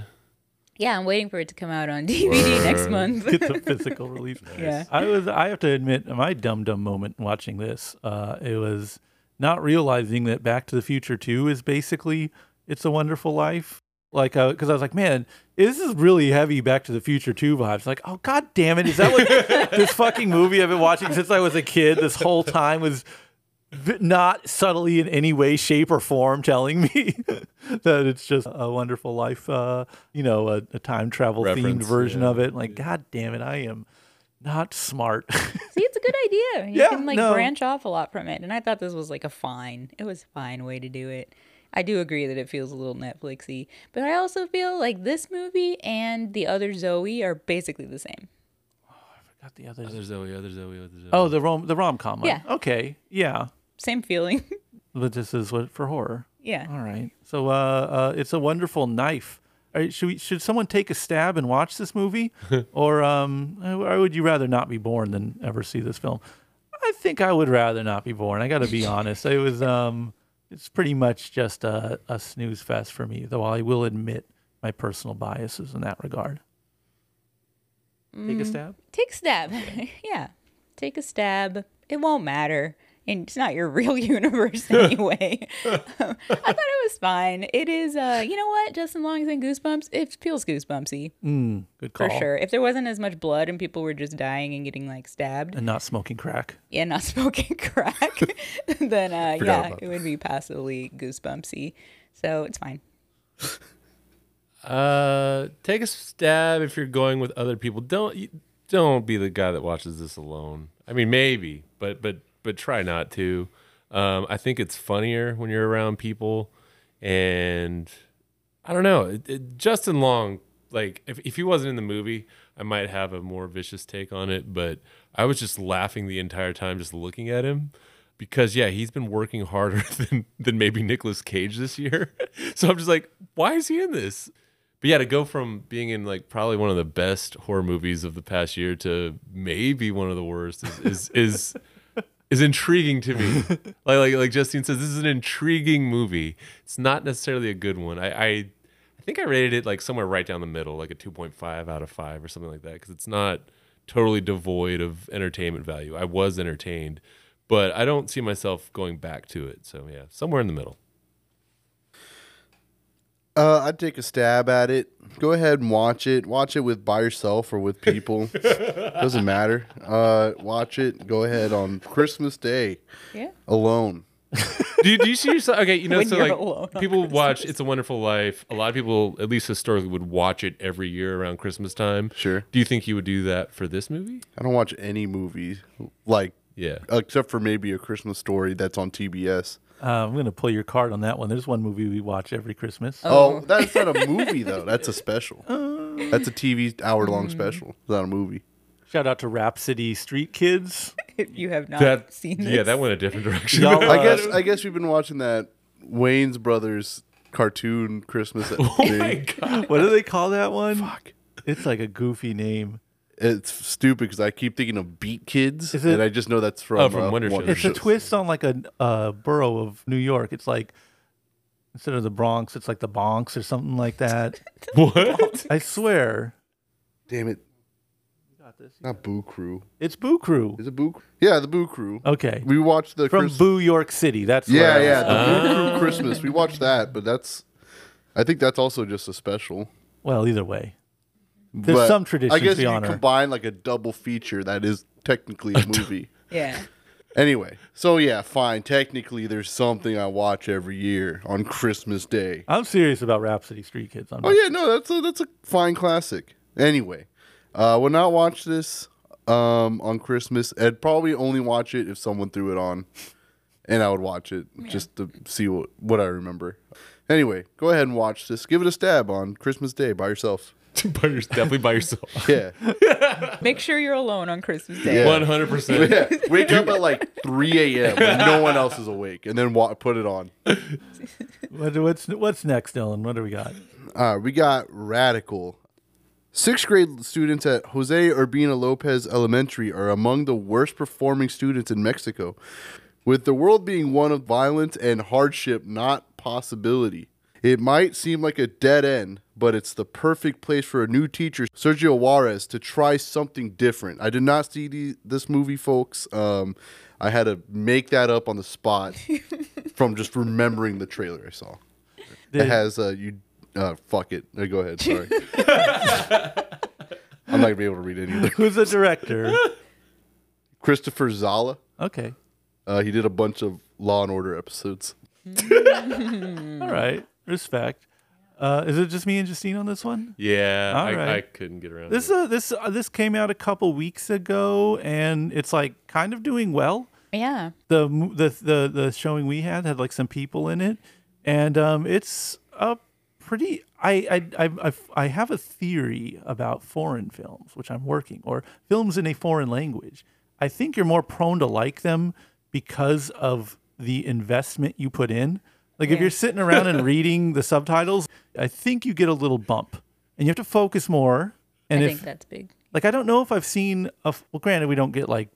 Yeah, I'm waiting for it to come out on DVD next month. Get the physical release. Yeah. I was. I have to admit, my dumb dumb moment watching this. Uh, it was not realizing that Back to the Future Two is basically It's a Wonderful Life. Like, because I was like, man, this is really heavy Back to the Future Two vibes. Like, oh god damn it, is that what this fucking movie I've been watching since I was a kid? This whole time was not subtly in any way, shape, or form telling me that it's just a wonderful life, uh, you know, a, a time travel themed version yeah. of it. Like, god damn it, I am not smart. See, it's a good idea. You Yeah, can like no. branch off a lot from it. And I thought this was like a fine. It was a fine way to do it. I do agree that it feels a little Netflixy, but I also feel like this movie and the other Zoey are basically the same. got the others. Other Zoey, other Zoey, other Zoey. Oh, the rom the rom com. Yeah. Okay. Yeah. Same feeling. But this is what for horror. yeah. All right. So, uh, uh, it's a wonderful knife. All right, should we, should someone take a stab and watch this movie, or um, or would you rather not be born than ever see this film? I think I would rather not be born. I got to be honest. It was um, it's pretty much just a, a snooze fest for me. Though I will admit my personal biases in that regard. Take a stab. Take a stab. yeah. Take a stab. It won't matter. And it's not your real universe anyway. I thought it was fine. It is, uh, you know what? Justin Long's in Goosebumps. It feels goosebumpsy Mm, good call. for sure. If there wasn't as much blood and people were just dying and getting like stabbed And not smoking crack. Yeah, not smoking crack, then uh, yeah, it would be passively goosebumpsy. So it's fine. Uh, take a stab if you're going with other people. Don't you- don't be the guy that watches this alone. I mean, maybe, but but but try not to. Um, I think it's funnier when you're around people, and I don't know. It, it, Justin Long, like if if he wasn't in the movie, I might have a more vicious take on it. But I was just laughing the entire time, just looking at him. Because yeah, he's been working harder than than maybe Nicolas Cage this year. so I'm just like, why is he in this? But yeah, to go from being in like probably one of the best horror movies of the past year to maybe one of the worst is is is, is intriguing to me. like like like Justine says, this is an intriguing movie. It's not necessarily a good one. I I, I think I rated it like somewhere right down the middle, like a two point five out of five or something like that, because it's not totally devoid of entertainment value. I was entertained, but I don't see myself going back to it. So yeah, somewhere in the middle. Uh, I'd take a stab at it. Go ahead and watch it. Watch it with by yourself or with people. Doesn't matter. Uh, watch it. Go ahead on Christmas Day Yeah. alone. do, you, do you see yourself? Okay, you know, When so you're like alone on people watch "It's a Wonderful Life." A lot of people, at least historically, would watch it every year around Christmas time. Sure. Do you think you would do that for this movie? I don't watch any movies like Yeah. except for maybe a Christmas story that's on TBS. Uh, I'm gonna pull your card on that one. There's one movie we watch every Christmas. Oh, that's not a movie though. That's a special. That's a TV hour long special. It's not a movie. Shout out to Rapsittie Street Kids. If you have not That seen this. yeah, that went a different direction. Y'all, I Uh, guess I guess we've been watching that Wayne's Brothers cartoon Christmas oh my god. What do they call that one? Fuck. It's like a goofy name. It's stupid because I keep thinking of Beat Kids, it- and I just know that's from, Oh, from uh, Wonder Shows. It's a twist on like a uh, borough of New York. It's like instead of the Bronx, it's like the Bonks or something like that. What? I swear. Damn it! This. Not Boo Crew. It's Boo Crew. Is it Boo? Crew? Yeah, the Boo Crew. Okay. We watched the From Chris- Boo York City. That's Yeah, yeah, the Boo Crew Christmas. We watched that, but that's. I think that's also just a special. Well, either way. There's But some traditions I guess you honor. combine like a double feature, that is technically a movie. Yeah. anyway, so yeah, fine. Technically, there's something I watch every year on Christmas Day. I'm serious about Rapsittie Street Kids. I'm Oh not- yeah, no, that's a that's a fine classic. Anyway, uh, would not watch this um, on Christmas. I'd probably only watch it if someone threw it on, and I would watch it just to see what what I remember. Anyway, go ahead and watch this. Give it a stab on Christmas Day by yourself. by your, definitely by yourself. Yeah, Make sure you're alone on Christmas Day. Yeah. One hundred percent. yeah. Wake up at like 3 a.m. when no one else is awake, and then wa- put it on. What, what's what's next, Dylan? What do we got? Uh, we got Radical. Sixth grade students at Jose Urbina Lopez Elementary are among the worst performing students in Mexico, with the world being one of violence and hardship, not possibility. It might seem like a dead end, but it's the perfect place for a new teacher, Sergio Juarez, to try something different. I did not see the, this movie, folks. Um, I had to make that up on the spot from just remembering the trailer I saw. Did- It has uh, you. Uh, fuck it. Uh, go ahead. Sorry. I'm not gonna be able to read it either. Who's the director? Christopher Zalla. Okay. Uh, he did a bunch of Law and Order episodes. All right. Respect. Uh, is it just me and Justine on this one? Yeah, All I, right. I couldn't get around. This to it. uh, this uh, this came out a couple weeks ago, and it's like kind of doing well. Yeah. The mo- the the the showing we had had like some people in it, and um, it's a pretty. I I I I've- I have a theory about foreign films, which I'm working, or films in a foreign language. I think you're more prone to like them because of the investment you put in. Like if you're sitting around and reading the subtitles, I think you get a little bump, and you have to focus more. And I if think that's big. like I don't know if I've seen a. well granted we don't get like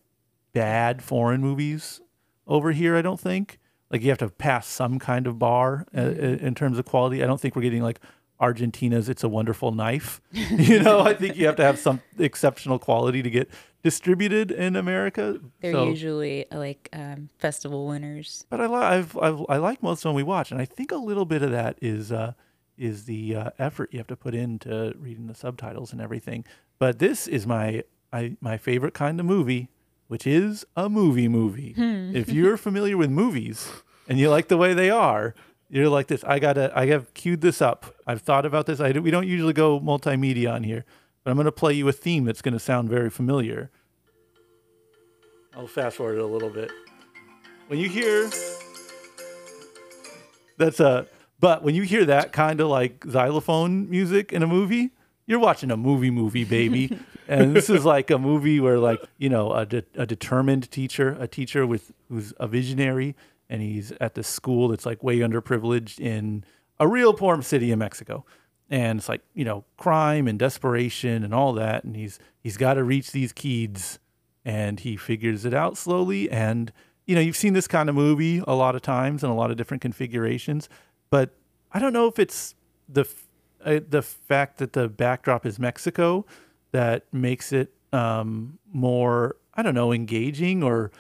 bad foreign movies over here I don't think like you have to pass some kind of bar uh, in terms of quality I don't think we're getting like Argentina's It's a Wonderful Knife you know I think you have to have some exceptional quality to get distributed in America They're So- usually like um, festival winners. but I, li- I've, I've I like most of them we watch, and I think a little bit of that is uh, is the uh, effort you have to put into reading the subtitles and everything. But this is my I, my favorite kind of movie, which is a movie movie. if you're familiar with movies and you like the way they are, you're like this. I gotta I have queued this up. I've thought about this. I we don't usually go multimedia on here, but I'm gonna play you a theme that's gonna sound very familiar. I'll fast forward it a little bit. When you hear that's a but when you hear that kind of like xylophone music in a movie, you're watching a movie movie, baby. and this is like a movie where like, you know, a, de- a determined teacher, a teacher with who's a visionary and he's at this school that's like way underprivileged in a real poor city in Mexico. And it's like, you know, crime and desperation and all that and he's he's got to reach these kids and he figures it out slowly. And you know you've seen this kind of movie a lot of times in a lot of different configurations but i don't know if it's the uh, the fact that the backdrop is mexico that makes it um, more i don't know engaging or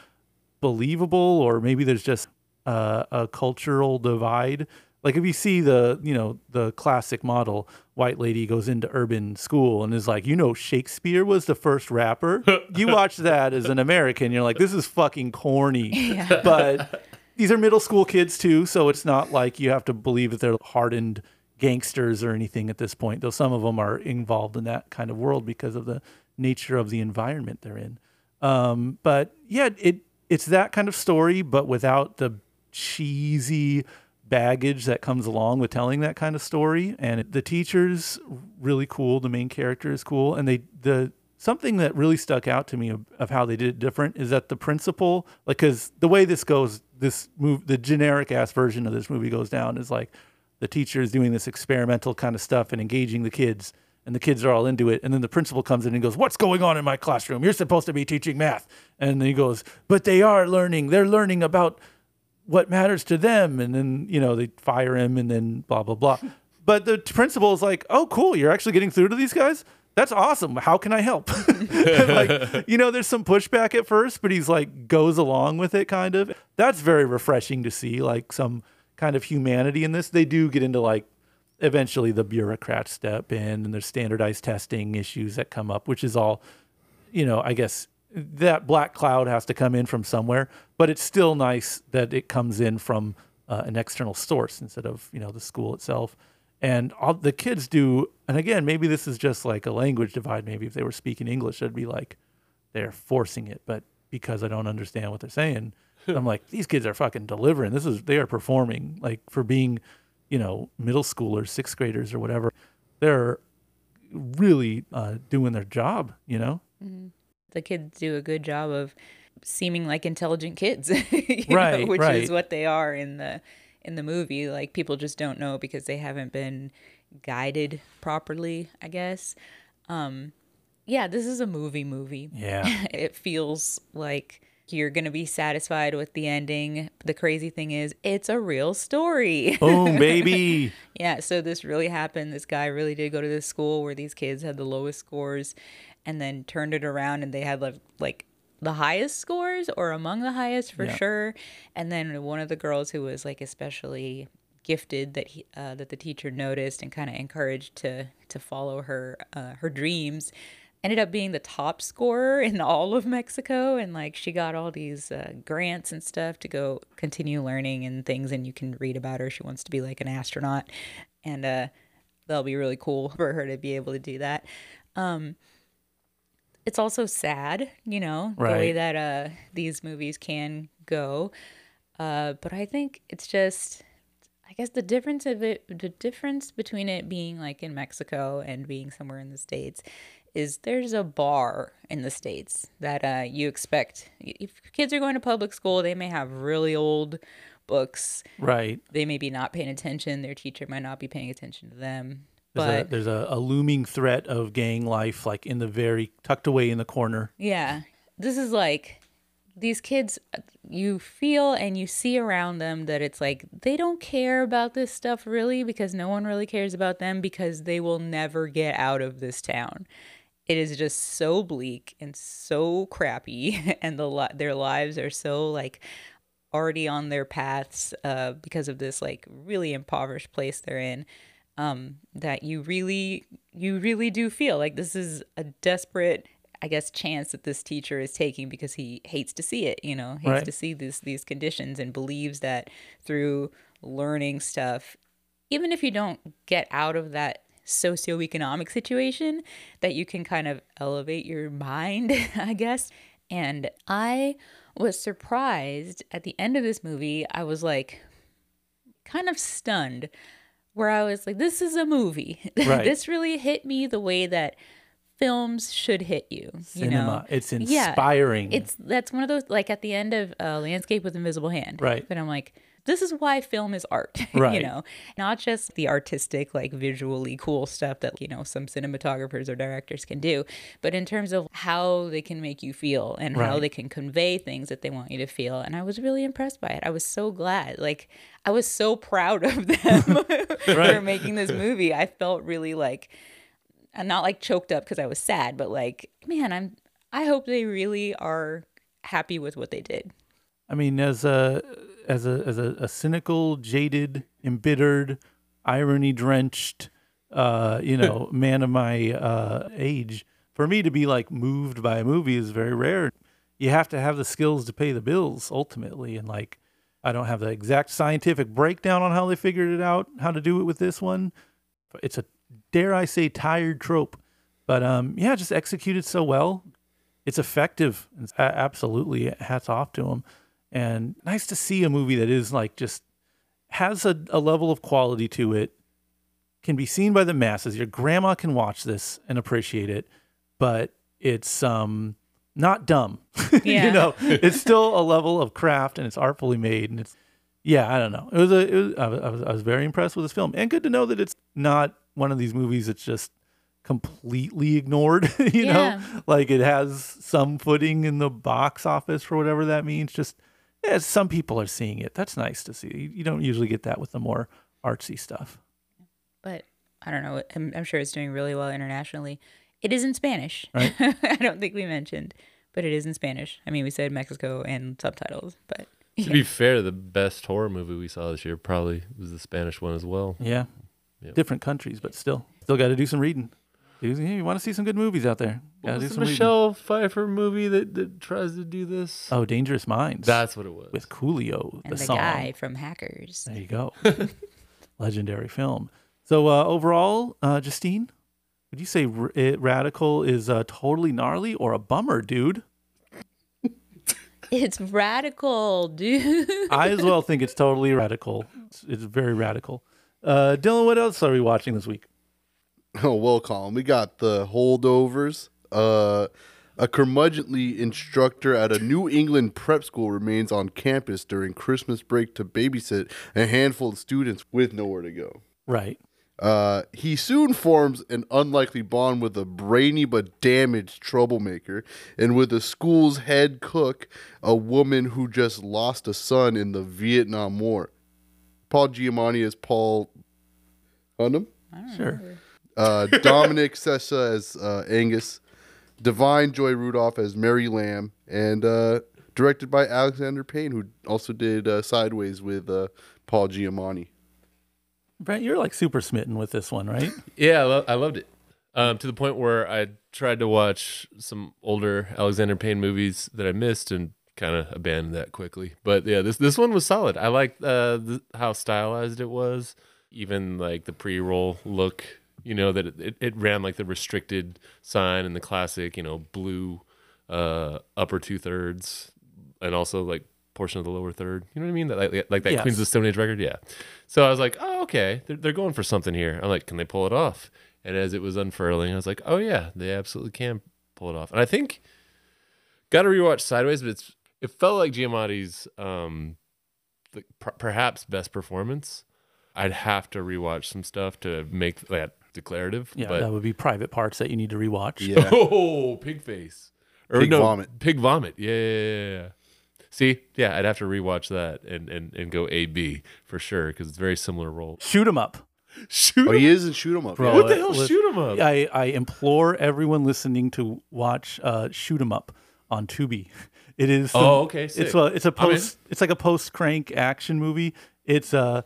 believable or maybe there's just uh, a cultural divide like if you see the you know the classic model white lady goes into urban school and is like you know shakespeare was the first rapper? You watch that as an american you're like this is fucking corny. But these are middle school kids too so it's not like you have to believe that they're hardened gangsters or anything at this point though some of them are involved in that kind of world because of the nature of the environment they're in. Um, but yeah, it it's that kind of story, but without the cheesy baggage that comes along with telling that kind of story. And the teacher's really cool. The main character is cool, and they the something that really stuck out to me of, of how they did it different is that the principal, like, because the way this goes, this move, the generic ass version of this movie goes down is like the teacher is doing this experimental kind of stuff and engaging the kids and the kids are all into it. And then the principal comes in and goes what's going on in my classroom? You're supposed to be teaching math. And he goes but they are learning. They're learning about what matters to them and then you know they fire him and then blah blah blah. But the principal is like oh cool you're actually getting through to these guys? That's awesome. How can i help? Like you know there's some pushback at first but he's like goes along with it kind of. That's very refreshing to see like some kind of humanity in this. They do get into like eventually the bureaucrats step in and there's standardized testing issues that come up which is all you know i guess that black cloud has to come in from somewhere but it's still nice that it comes in from uh, an external source instead of you know the school itself. And all the kids do and again maybe this is just like a language divide. Maybe if they were speaking english it'd be like they're forcing it. But because i don't understand what they're saying i'm like these kids are fucking delivering. This is they are performing like for being you know middle schoolers sixth graders or whatever. They're really uh, doing their job you know The kids do a good job of seeming like intelligent kids, you know, Right, which right. is what they are in the in the movie. Like people just don't know because they haven't been guided properly, I guess. Um yeah, this is a movie movie. yeah it feels like You're going to be satisfied with the ending. The crazy thing is, it's a real story. Boom, baby. Yeah, so this really happened. This guy really did go to this school where these kids had the lowest scores and then turned it around and they had like, like the highest scores or among the highest for Yeah. sure. And then one of the girls who was like especially gifted that he, uh, that the teacher noticed and kind of encouraged to to follow her uh, her dreams ended up being the top scorer in all of Mexico and like she got all these uh, grants and stuff to go continue learning and things and you can read about her she wants to be like an astronaut and uh that'll be really cool for her to be able to do that um it's also sad you know the way that uh these movies can go uh but i think it's just I guess the difference of it, the difference between it being like in Mexico and being somewhere in the States is there's a bar in the States that uh, you expect. If kids are going to public school, they may have really old books. Right. They may be not paying attention. Their teacher might not be paying attention to them. There's, But a, there's a, a looming threat of gang life, like in the very tucked away in the corner. Yeah. This is like these kids you feel and you see around them that it's like they don't care about this stuff really because no one really cares about them because they will never get out of this town. It is just so bleak and so crappy and the li- their lives are so like already on their paths uh, because of this like really impoverished place they're in um, that you really you really do feel like this is a desperate i guess chance that this teacher is taking because he hates to see it you know hates Right. to see this these conditions and believes that through learning stuff even if you don't get out of that socioeconomic situation that you can kind of elevate your mind i guess and i was surprised at the end of this movie i was like kind of stunned where I was like, this is a movie. Right. this really hit me the way that films should hit you. You Cinema. know? It's Yeah. inspiring. It's that's one of those like at the end of uh, Landscape with Invisible Hand. Right. But I'm like, this is why film is art. you know, not just the artistic, like visually cool stuff that you know some cinematographers or directors can do, but in terms of how they can make you feel and how they can convey things that they want you to feel. And I was really impressed by it. I was so glad. Like I was so proud of them for making this movie. I felt really like I'm not like choked up because I was sad, but like, man, I'm. I hope they really are happy with what they did. I mean, as a as a as a, a cynical, jaded, embittered, irony drenched, uh, you know, man of my uh, age, for me to be like moved by a movie is very rare. You have to have the skills to pay the bills ultimately, and like, I don't have the exact scientific breakdown on how they figured it out, how to do it with this one. It's a dare I say tired trope, but um, yeah, just executed so well. It's effective. It's absolutely hats off to them and nice to see a movie that is like just has a, a level of quality to it can be seen by the masses. Your grandma can watch this and appreciate it but it's um not dumb. Yeah. you know it's still a level of craft and it's artfully made and it's yeah i don't know. It was a it was, I, was, I was very impressed with this film. And good to know that it's not one of these movies that's just completely ignored you Yeah. know like it has some footing in the box office for whatever that means. Just yeah, some people are seeing it that's nice to see you, you don't usually get that with the more artsy stuff But I don't know. I'm, I'm sure it's doing really well internationally. It is in Spanish. Right. I don't think we mentioned, but it is in Spanish. I mean, we said Mexico and subtitles, but To be fair, the best horror movie we saw this year probably was the Spanish one as well. yeah Yep. different countries but still still got to do some reading Do- yeah, you want to see some good movies out there What Gotta was the some reading. Michelle Pfeiffer movie that, that tries to do this? oh dangerous minds That's what it was. with coolio and the, the, song guy from Hackers. There you go. Legendary film. So uh, overall, uh, Justine, would you say r- it, Radical is uh, totally gnarly or a bummer, dude? It's radical, dude. I as well think it's totally radical. It's, it's very radical. Uh, Dylan, what else are we watching this week? Oh, well, Colin, we got the holdovers. Uh, a curmudgeonly instructor at a New England prep school remains on campus during Christmas break to babysit a handful of students with nowhere to go. Right. Uh, he soon forms an unlikely bond with a brainy but damaged troublemaker, and with the school's head cook, a woman who just lost a son in the Vietnam War. Paul Giamatti as Paul Hunham. Sure. Uh, Dominic Sessa as uh, Angus. Da'Vine Joy Randolph as Mary Lamb. And uh, directed by Alexander Payne, who also did uh, Sideways with uh, Paul Giamatti. Brent, you're like super smitten with this one, right? Yeah, I, lo- I loved it. Um, to the point where I tried to watch some older Alexander Payne movies that I missed and kind of abandoned that quickly. But yeah, this this one was solid. I liked uh, the, how stylized it was, even like the pre-roll look. You know that it, it, it ran like the restricted sign and the classic, you know, blue uh, upper two thirds, and also like portion of the lower third. You know what I mean? That like, like that Yes. Queens of the Stone Age record. Yeah. So I was like, oh okay, they're, they're going for something here. I'm like, can they pull it off? And as it was unfurling, I was like, oh yeah, they absolutely can pull it off. And I think got to rewatch Sideways, but it's it felt like Giamatti's um, the, per- perhaps best performance. I'd have to rewatch some stuff to make that declarative. Yeah, but that would be private parts that you need to rewatch. Yeah. Oh, pig face. Or Pig no, vomit. Pig vomit. Yeah, yeah, yeah, yeah. See, yeah, I'd have to rewatch that and and, and go A B for sure because it's very similar role. Shoot him up. Shoot Oh, he is in Shoot 'em Up. Bro. What the uh, hell? listen- Shoot 'em up. I, I implore everyone listening to watch uh, Shoot 'em Up on Tubi. It is. some- Oh, okay, sick. It's a it's a I'm in. post. It's like a post crank action movie. It's a,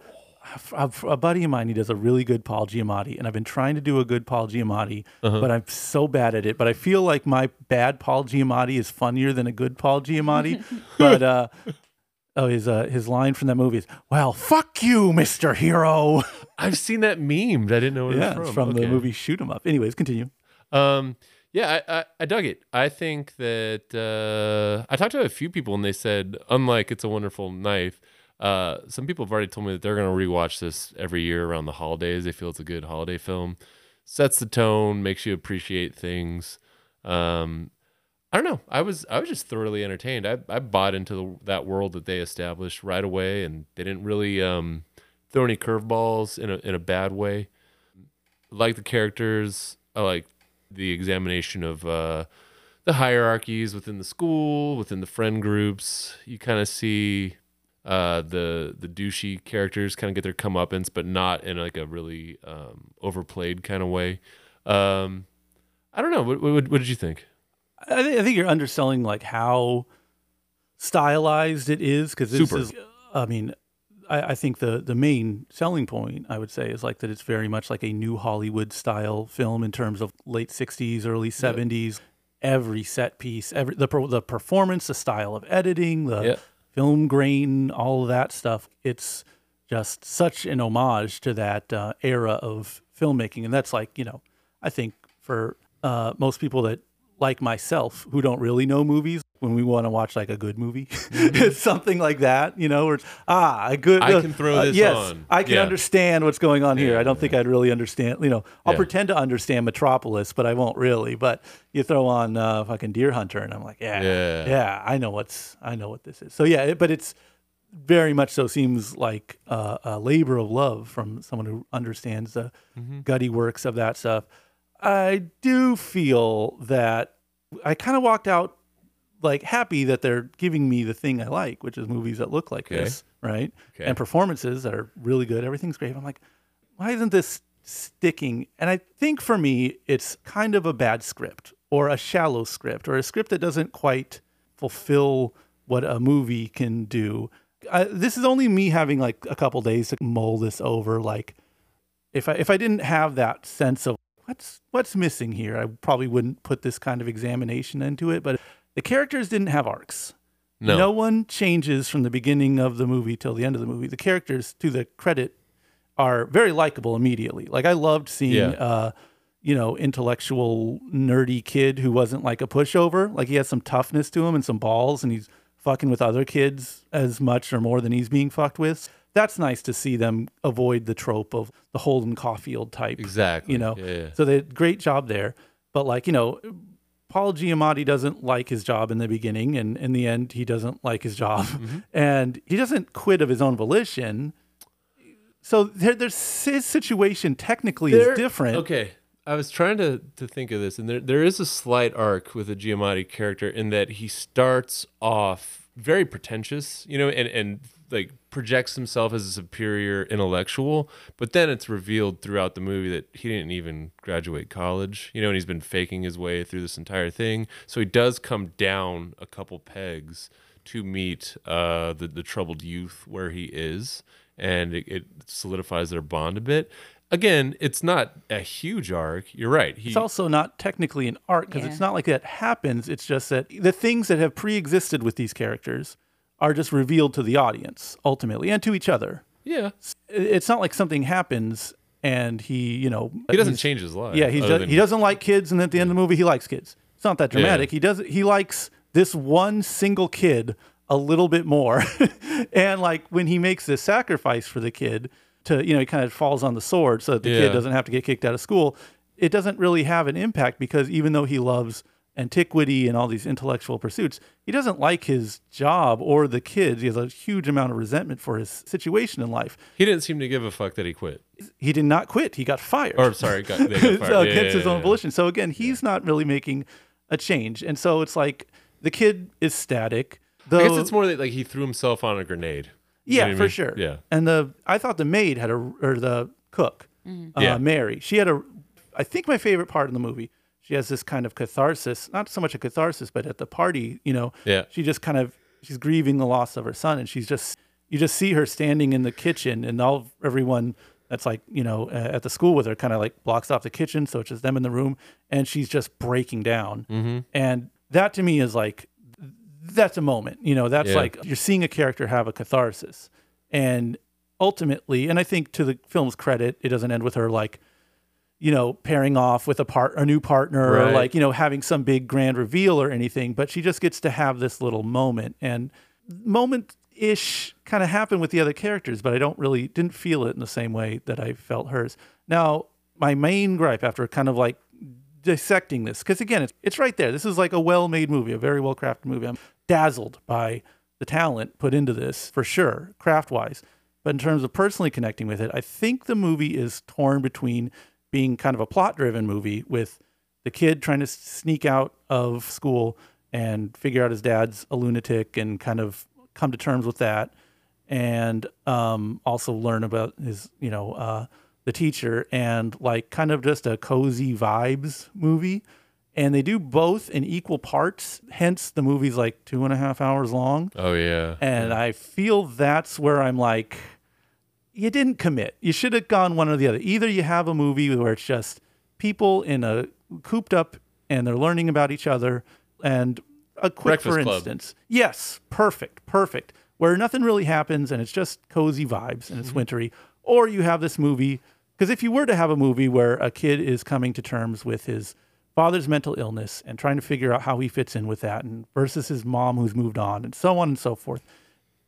a a buddy of mine. He does a really good Paul Giamatti, and I've been trying to do a good Paul Giamatti, Uh-huh. but I'm so bad at it. But I feel like my bad Paul Giamatti is funnier than a good Paul Giamatti. but uh, oh, his uh, his line from that movie is, "Well, fuck you, Mister Hero." I've seen that meme. I didn't know where yeah, it was it's from. from the Okay. movie Shoot 'em Up. Anyways, continue. Um, yeah, I, I, I dug it. I think that uh, I talked to a few people and they said, unlike It's a Wonderful Knife, uh, some people have already told me that they're going to rewatch this every year around the holidays. They feel it's a good holiday film, sets the tone, makes you appreciate things. Um, I don't know. I was I was just thoroughly entertained. I, I bought into the, that world that they established right away, and they didn't really um, throw any curveballs in a in a bad way. like the characters. I like the examination of uh, the hierarchies within the school, within the friend groups. You kind of see uh, the the douchey characters kind of get their comeuppance, but not in like a really um, overplayed kind of way. Um, I don't know. What, what, what did you think? I, thi- I think you're underselling like how stylized it is because this Super. is. I mean, I, I think the the main selling point I would say is like that it's very much like a new Hollywood style film in terms of late '60s, early '70s. Every set piece, every the the performance, the style of editing, the Yeah. Film grain, all of that stuff. It's just such an homage to that uh, era of filmmaking, and that's like you know, I think for uh, most people that like myself who don't really know movies, when we want to watch like a good movie, it's something like that, you know, where it's, ah, a good. Mm-hmm. I can throw uh, this yes, on. I can Yeah. understand what's going on here. I don't think I'd really understand. You know, I'll Yeah. pretend to understand Metropolis, but I won't really. But you throw on uh, fucking Deer Hunter, and I'm like, yeah, Yeah. yeah, I know what's, I know what this is. So yeah, it, but it's very much so seems like uh, a labor of love from someone who understands the Mm-hmm. gutty works of that stuff. I do feel that I kind of walked out like happy that they're giving me the thing I like, which is movies that look like Okay. this, right? Okay. And performances that are really good. Everything's great. I'm like, why isn't this sticking? And I think for me, it's kind of a bad script or a shallow script or a script that doesn't quite fulfill what a movie can do. I, this is only me having like a couple days to mull this over. Like, if I if I didn't have that sense of what's what's missing here, I probably wouldn't put this kind of examination into it. But the characters didn't have arcs. No. one changes from the beginning of the movie till the end of the movie. The characters, to the credit, are very likable immediately. Like I loved seeing, Yeah. uh, you know, intellectual nerdy kid who wasn't like a pushover. Like he has some toughness to him and some balls, and he's fucking with other kids as much or more than he's being fucked with. That's nice to see them avoid the trope of the Holden Caulfield type. Exactly. You know, Yeah, yeah. so they did great job there. But like you know, Paul Giamatti doesn't like his job in the beginning, and in the end, he doesn't like his job, Mm-hmm. and he doesn't quit of his own volition. So there, there's his situation technically There- is different. Okay. I was trying to, to think of this, and there, there is a slight arc with the Giamatti character in that he starts off very pretentious, you know, and, and like projects himself as a superior intellectual, but then it's revealed throughout the movie that he didn't even graduate college, you know, and he's been faking his way through this entire thing. So he does come down a couple pegs to meet uh, the, the troubled youth where he is, and it, it solidifies their bond a bit. Again, it's not a huge arc. You're right. He, It's also not technically an arc because Yeah. it's not like that happens. It's just that the things that have pre-existed with these characters are just revealed to the audience ultimately and to each other. yeah, It's not like something happens and he, you know, he doesn't change his life. Yeah, he does, than- he doesn't like kids, and at the end of the movie, he likes kids. It's not that dramatic. He does he likes this one single kid a little bit more, and like when he makes this sacrifice for the kid to you know he kind of falls on the sword so that the Yeah. kid doesn't have to get kicked out of school. It doesn't really have an impact because even though he loves antiquity and all these intellectual pursuits, he doesn't like his job or the kids. He has a huge amount of resentment for his situation in life. He didn't seem to give a fuck that he quit. He did not quit. He got fired Or sorry, got, they got fired. so Yeah, against yeah, his own yeah. volition. So again, he's not really making a change, and so it's like the kid is static. Though, I guess it's more that like he threw himself on a grenade. You know yeah, what I for mean? sure. Yeah. and the I thought the maid had a or the cook, uh, Yeah. Mary. She had a. I think my favorite part in the movie. She has this kind of catharsis, not so much a catharsis, but at the party, you know, Yeah. she just kind of she's grieving the loss of her son, and she's just you just see her standing in the kitchen, and all everyone that's like you know uh, at the school with her kind of like blocks off the kitchen, so it's just them in the room, and she's just breaking down, Mm-hmm. and that to me is like that's a moment, you know, that's Yeah. like you're seeing a character have a catharsis, and ultimately, and I think to the film's credit, it doesn't end with her like you know, pairing off with a part a new partner or like, you know, having some big grand reveal or anything, but she just gets to have this little moment and moment ish kind of happened with the other characters, but I don't really didn't feel it in the same way that I felt hers. Now, my main gripe after kind of like dissecting this, because again, it's it's right there. This is like a well-made movie, a very well-crafted movie. I'm dazzled by the talent put into this for sure, craft-wise. But in terms of personally connecting with it, I think the movie is torn between being kind of a plot-driven movie with the kid trying to sneak out of school and figure out his dad's a lunatic and kind of come to terms with that and um, also learn about his, you know, uh, the teacher and like kind of just a cozy vibes movie. And they do both in equal parts. Hence, the movie's like two and a half hours long. Oh yeah. And I feel that's where I'm like, you didn't commit. You should have gone one or the other. Either you have a movie where it's just people in a cooped up and they're learning about each other and a quick Breakfast for Club. instance. Yes, perfect, perfect. Where nothing really happens and it's just cozy vibes and it's mm-hmm. wintry. Or you have this movie because if you were to have a movie where a kid is coming to terms with his father's mental illness and trying to figure out how he fits in with that and versus his mom who's moved on and so on and so forth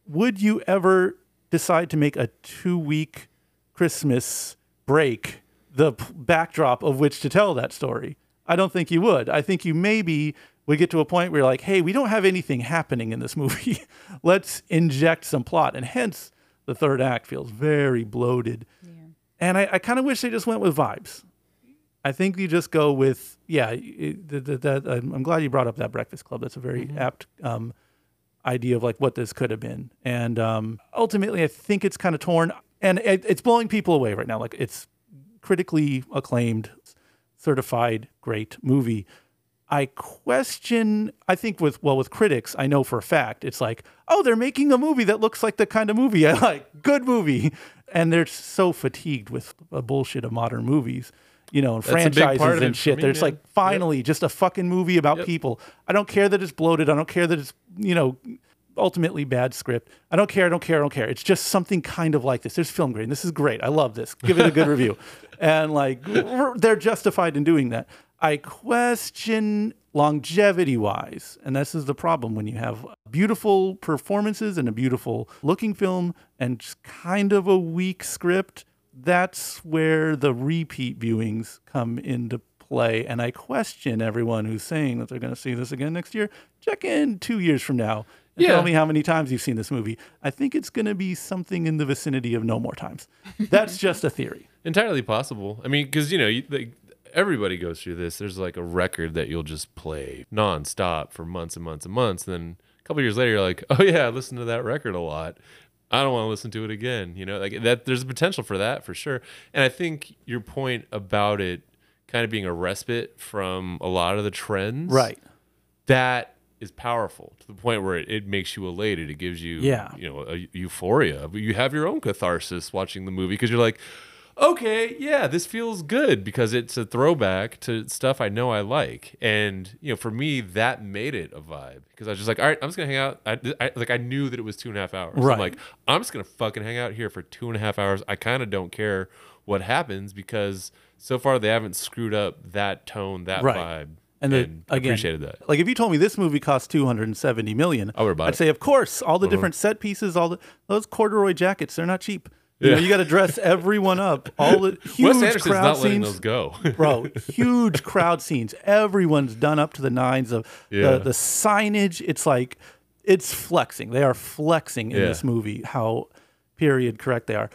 would you ever decide to make a two week Christmas break the p- backdrop of which to tell that story? I don't think you would. I think you maybe would get to a point where you're like, hey, we don't have anything happening in this movie. Let's inject some plot. And hence, the third act feels very bloated. And I, I kind of wish they just went with vibes. I think you just go with, yeah, it, the, the, the, I'm I'm glad you brought up that Breakfast Club. That's a very apt um, idea of like what this could have been. And um, ultimately, I think it's kind of torn and it, it's blowing people away right now. Like it's critically acclaimed, certified great movie. I question, I think with, well, with critics, I know for a fact, it's like, oh, they're making a movie that looks like the kind of movie I like. Good movie. And they're so fatigued with the bullshit of modern movies, you know, and That's a big part franchises of and for shit. me, There's man. like, finally, just a fucking movie about Yep. people. I don't care that it's bloated. I don't care that it's, you know, ultimately bad script. I don't care. I don't care. I don't care. It's just something kind of like this. There's film grade. This is great. I love this. Give it a good review. And like, they're justified in doing that. I question longevity wise, and this is the problem when you have beautiful performances and a beautiful looking film and just kind of a weak script. That's where the repeat viewings come into play. And I question everyone who's saying that they're going to see this again next year. Check in two years from now and Yeah. tell me how many times you've seen this movie. I think it's going to be something in the vicinity of no more times. That's just a theory. Entirely possible. I mean, because you know, you, like, everybody goes through this. There's like a record that you'll just play nonstop for months and months and months. And then a couple years later, you're like, oh yeah, I listened to that record a lot. I don't want to listen to it again. You know, like that. There's a potential for that for sure. And I think your point about it kind of being a respite from a lot of the trends, Right. That is powerful to the point where it, it makes you elated. It gives you, Yeah. you know, a euphoria. You have your own catharsis watching the movie because you're like, okay, yeah, this feels good because it's a throwback to stuff I know I like. And, you know, for me, that made it a vibe because I was just like, all right, I'm just going to hang out. I, I, like, I knew that it was two and a half hours. Right. I'm like, I'm just going to fucking hang out here for two and a half hours. I kind of don't care what happens because so far they haven't screwed up that tone, that Right. vibe. And, And, the, again, appreciated that. Like if you told me this movie cost 270 million, oh, I would've I'd it. say of course, all the uh-huh. different set pieces, all the those corduroy jackets, they're not cheap. You know, Yeah. you got to dress everyone up. All the huge Wes Anderson's crowd not letting scenes. those go. bro huge crowd scenes everyone's done up to the nines of Yeah. the, the signage it's like it's flexing they are flexing in Yeah. this movie how period correct they are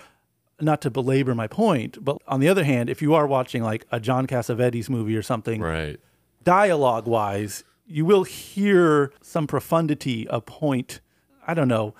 not to belabor my point but on the other hand if you are watching like a john cassavetes movie or something right. dialogue wise you will hear some profundity a point i don't know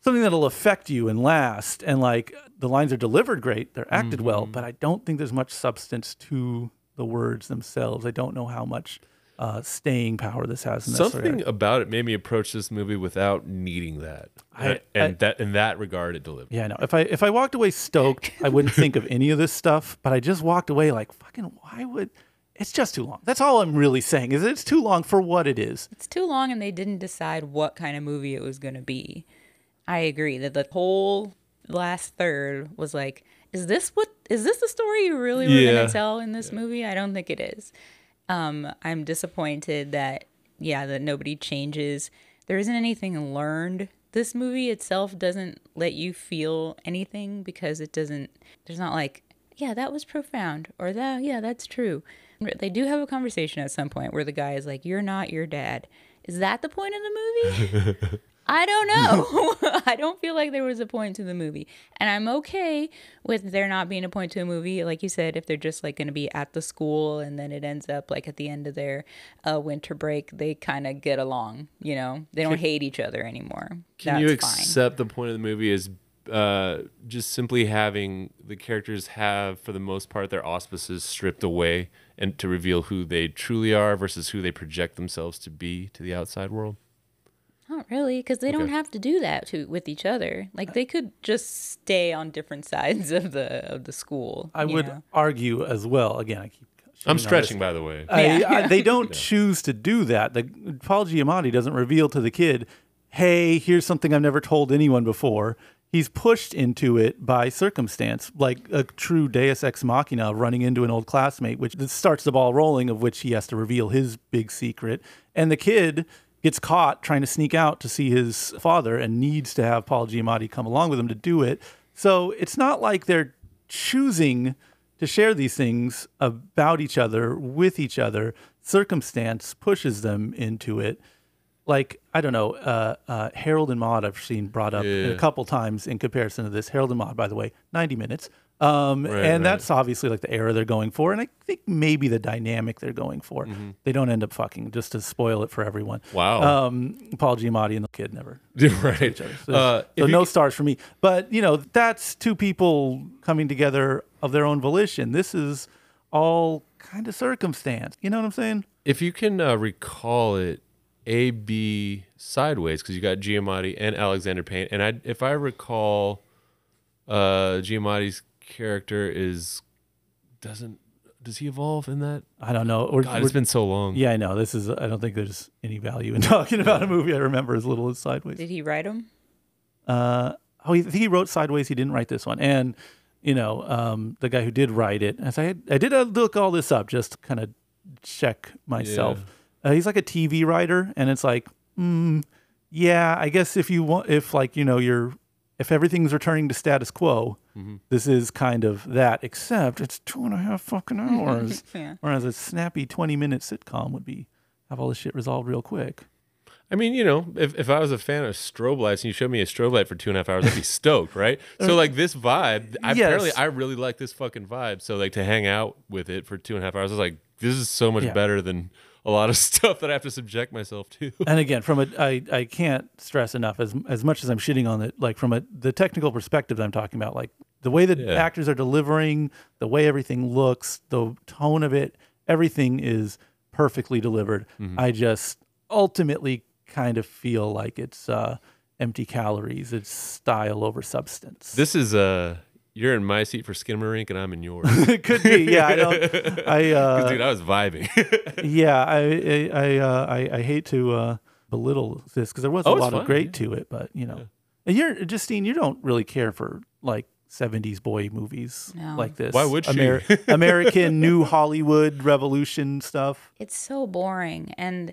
something that'll affect you and last and like the lines are delivered great they're acted well Mm-hmm. but i don't think there's much substance to the words themselves i don't know how much uh, staying power this has necessarily. Something about it made me approach this movie without needing that. I- and I- that in that regard it delivered. yeah, no. If I if I walked away stoked, I wouldn't think of any of this stuff. But I just walked away like, fucking, why would? It's just too long. That's all I'm really saying. Is it's too long for what it is. It's too long and they didn't decide what kind of movie it was going to be. I agree that the whole last third was like, is this what is this the story you really were Yeah. going to tell in this movie? I don't think it is. Um, I'm disappointed that yeah, that nobody changes. There isn't anything learned. This movie itself doesn't let you feel anything because it doesn't there's not like, yeah, that was profound or that yeah, that's true. They do have a conversation at some point where the guy is like, "You're not your dad." Is that the point of the movie? I don't know. I don't feel like there was a point to the movie. And I'm okay with there not being a point to a movie. Like you said, if they're just like going to be at the school and then it ends up like at the end of their uh, winter break, they kind of get along, you know? They don't hate each other anymore. Can That's you fine. accept the point of the movie as uh, just simply having the characters have, for the most part, their auspices stripped away and to reveal who they truly are versus who they project themselves to be to the outside world? Not really, because they don't have to do that to with each other. Like they could just stay on different sides of the of the school. I would know? argue as well. Again, I keep. I'm stretching, by the way. I, Yeah. I, they don't choose to do that. The Paul Giamatti doesn't reveal to the kid, "Hey, here's something I've never told anyone before." He's pushed into it by circumstance, like a true Deus ex machina, running into an old classmate, which starts the ball rolling. Of which he has to reveal his big secret, and the kid gets caught trying to sneak out to see his father, and needs to have Paul Giamatti come along with him to do it. So it's not like they're choosing to share these things about each other with each other circumstance pushes them into it like i don't know uh, uh, harold and maude i've seen brought up Yeah. a couple times in comparison to this harold and maude by the way 90 minutes um, Right, and right. that's obviously like the era they're going for and i think maybe the dynamic they're going for Mm-hmm. they don't end up fucking just to spoil it for everyone Wow. um, paul giamatti and the kid never right. so, Uh, so if you no stars for me. But you know, that's two people coming together of their own volition. This is all kind of circumstance. You know what I'm saying? if you can uh, recall it a b sideways because you got giamatti and alexander payne and i if i recall uh giamatti's character is doesn't does he evolve in that I don't know. We're- god we're- it's been so long yeah, I know. This is. I don't think there's any value in talking about a movie I remember as little as Sideways. Did he write them? Uh, oh, he, I think he wrote Sideways. He didn't write this one. And you know, um, the guy who did write it, as I I did uh, look all this up just kind of check myself. Uh, he's like a TV writer, and it's like, mm, yeah, I guess if you want, if like you know, you're if everything's returning to status quo, mm-hmm. this is kind of that. Except it's two and a half fucking hours, Yeah. whereas a snappy twenty minute sitcom would be have all this shit resolved real quick. I mean, you know, if, if I was a fan of strobe lights and you showed me a strobe light for two and a half hours, I'd be stoked, right? So uh, like this vibe, I, Yes. apparently I really like this fucking vibe. So like to hang out with it for two and a half hours, I was like, this is so much Yeah. better than a lot of stuff that I have to subject myself to. and again, from a I, I can't stress enough as as much as I'm shitting on it, like from a the technical perspective that I'm talking about, like the way that Yeah. actors are delivering, the way everything looks, the tone of it, everything is perfectly delivered. Mm-hmm. I just ultimately kind of feel like it's uh, empty calories. It's style over substance. This is uh you're in my seat for Skinamarink and I'm in yours. it could be, yeah. I don't. I uh, 'Cause, dude, I was vibing. yeah, I I I, uh, I I hate to uh, belittle this because there was Oh, a it's lot of fine, great to it, but you know, and you're Justine, you don't really care for like '70s boy movies No. like this. Why would she? American New Hollywood Revolution stuff. it's so boring and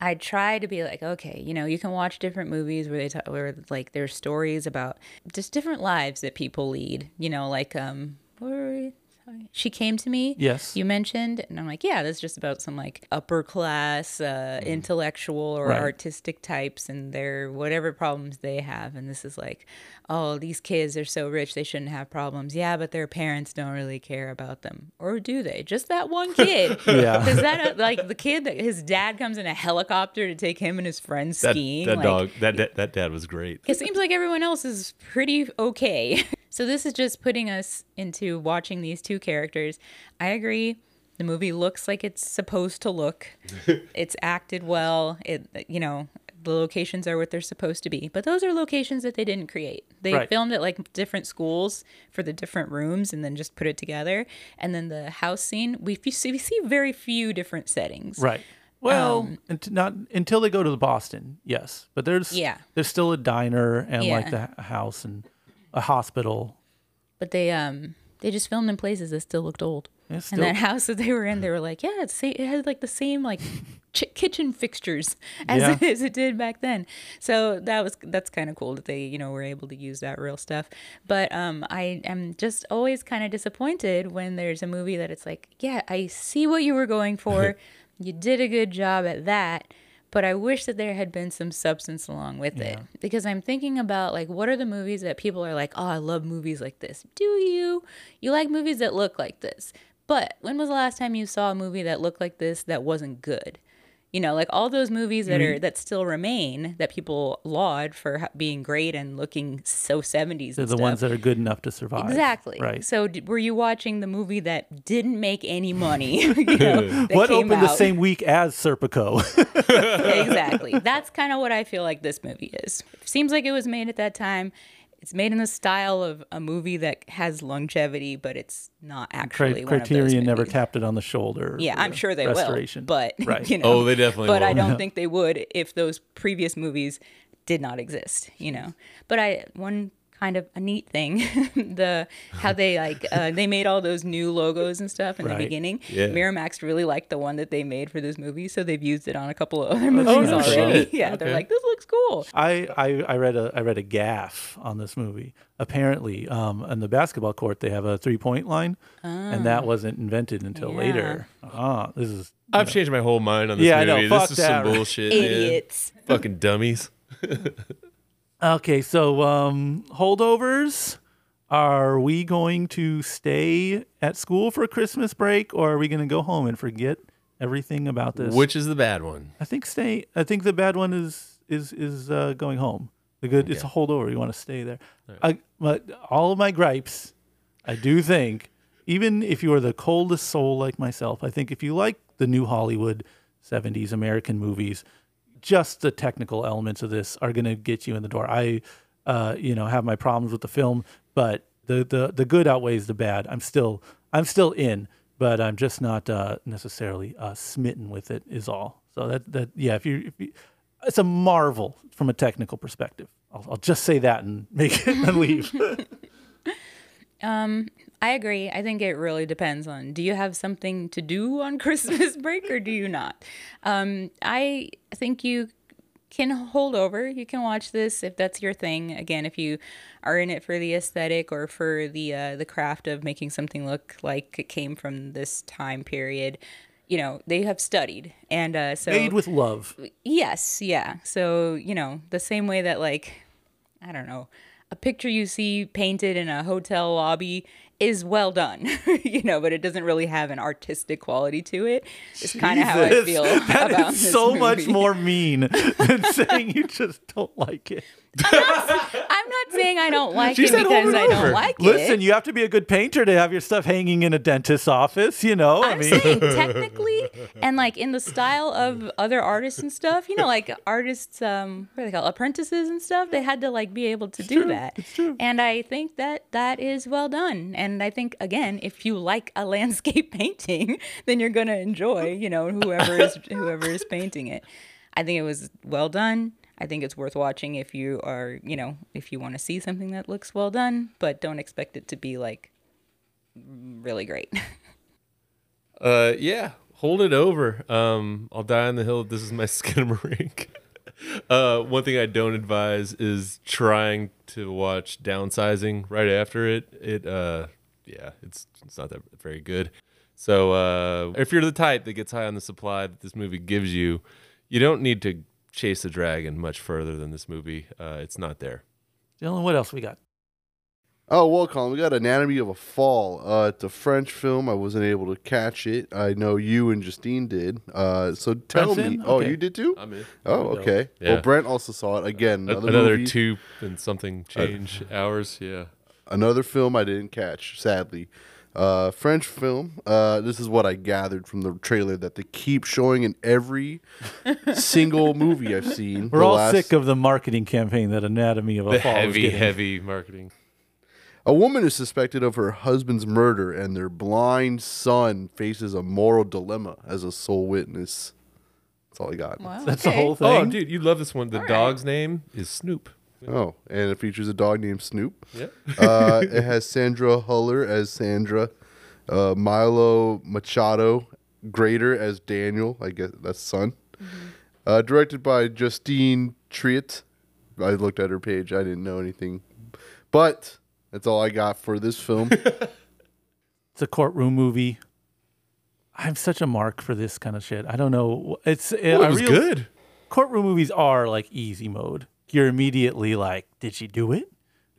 i try to be like okay you know you can watch different movies where they talk where like there's stories about just different lives that people lead you know like um what were we she came to me Yes. you mentioned and i'm like yeah that's just about some like upper class uh, intellectual or. Right. artistic types and their whatever problems they have and this is like oh these kids are so rich they shouldn't have problems yeah but their parents don't really care about them or do they just that one kid Yeah. because that like the kid that his dad comes in a helicopter to take him and his friends that skiing that like, dog that, that that dad was great. it seems like everyone else is pretty okay. so this is just putting us into watching these two characters. I agree. The movie looks like it's supposed to look. it's acted well. It you know, the locations are what they're supposed to be. But those are locations that they didn't create. They Right. filmed at like different schools for the different rooms and then just put it together. And then the house scene, we f- see we see very few different settings. Right. Well, Um, not until they go to the Boston, yes. But there's Yeah. there's still a diner and like Yeah. the house and a hospital. But they um they just filmed in places that still looked old. Yeah, and that house that they were in, they were like, yeah, it's it had like the same like ch- kitchen fixtures as Yeah. it, as it did back then. So that was that's kind of cool that they you know were able to use that real stuff. But um, I am just always kind of disappointed when there's a movie that it's like, yeah, I see what you were going for, you did a good job at that. But I wish that there had been some substance along with it because I'm thinking about like what are the movies that people are like, oh, I love movies like this. Do you? You like movies that look like this? But when was the last time you saw a movie that looked like this that wasn't good? You know, like all those movies that mm-hmm. are that still remain that people laud for being great and looking so 70s. They're the stuff. ones that are good enough to survive. Exactly. Right. So, d- were you watching the movie that didn't make any money? you know, what opened the same week as Serpico? exactly. That's kind of what I feel like this movie is. Seems like it was made at that time. It's made in the style of a movie that has longevity, but it's not actually one of those Criterion never tapped it on the shoulder. Yeah, I'm sure they restoration. will, but Right. you know, Oh, they definitely But I don't think they would if those previous movies did not exist. You know, but I one kind of a neat thing the how they like uh, they made all those new logos and stuff in Right. the beginning. Yeah. Miramax really liked the one that they made for this movie, so they've used it on a couple of other movies no already. shit. Yeah, they're like, this looks cool. I, I, I read a I read a gaff on this movie. Apparently, um, in the basketball court, they have a three point line, and that wasn't invented until Ah. Yeah. later. Ah, this is I've changed my whole mind on this Yeah, I know. movie. Fuck this is that. some bullshit. man. Idiots. Fucking dummies. okay. So, um, holdovers. Are we going to stay at school for Christmas break, or are we going to go home and forget everything about this? Which is the bad one? I think stay. I think the bad one is is is uh, going home. The good it's a holdover. You want to stay there. I, but all of my gripes, I do think, even if you are the coldest soul like myself, I think if you like the new Hollywood '70s American movies, just the technical elements of this are going to get you in the door. I, uh, you know, have my problems with the film, but the the the good outweighs the bad. I'm still I'm still in, but I'm just not uh, necessarily uh, smitten with it. Is all. So that that yeah, if you, if you it's a marvel from a technical perspective. I'll, I'll just say that and make it and leave. I agree. I think it really depends on do you have something to do on Christmas break or do you not? Um, I think you can hold over. You can watch this if that's your thing. Again, if you are in it for the aesthetic or for the uh, the craft of making something look like it came from this time period. you know, they have studied. And uh, so Made with love. Yes, yeah. So, you know, the same way that like I don't know, a picture you see painted in a hotel lobby is well done, you know, but it doesn't really have an artistic quality to it. It's kind of how I feel that about is so much more mean than saying you just don't like it. I'm not saying I don't like She it said because I don't like Listen, it. you have to be a good painter to have your stuff hanging in a dentist's office, you know? I I'm mean, saying technically and like in the style of other artists and stuff, you know, like artists, um, what are they called, apprentices and stuff. They had to like be able to do that. True. And I think that that is well done. And I think again, if you like a landscape painting, then you're gonna enjoy, you know, whoever is whoever is painting it. I think it was well done. I think it's worth watching if you are, you know, if you want to see something that looks well done, but don't expect it to be like really great. Uh, yeah, hold it over. Um, I'll die on the hill. This is my skinamarink. uh, one thing I don't advise is trying to watch downsizing right after it. It, uh, yeah, it's it's not that very good. So uh, if you're the type that gets high on the supply that this movie gives you, you don't need to chase the dragon much further than this movie. Uh, it's not there. Dylan, what else we got? Oh, well, Colin, we got Anatomy of a Fall. Uh, it's a French film. I wasn't able to catch it. I know you and Justine did. Uh, so tell Brent's me. in? Oh, Okay. you did too? I'm in. Oh, okay. Yeah. Well, Brent also saw it. Again, A- another, Another, movie, two and something change hours. Yeah. another film I didn't catch, sadly. Uh, French film. Uh, this is what I gathered from the trailer that they keep showing in every single movie I've seen. We're all last- sick of the marketing campaign that Anatomy of a The Fall is heavy, getting. heavy marketing. A woman is suspected of her husband's murder, and their blind son faces a moral dilemma as a sole witness. That's all I got. Wow, That's the whole thing. Oh, dude, you love this one. The All right. dog's name is Snoop. Oh, and it features a dog named Snoop. Yeah. Uh, it has Sandra Huller as Sandra, uh, Milo Machado Graner as Daniel. I guess that's son. Uh, directed by Justine Triet. I looked at her page. I didn't know anything, but that's all I got for this film. It's a courtroom movie. I'm such a mark for this kind of shit. I don't know. It's Well, a it was real- good. Courtroom movies are like easy mode. You're immediately like, did she do it?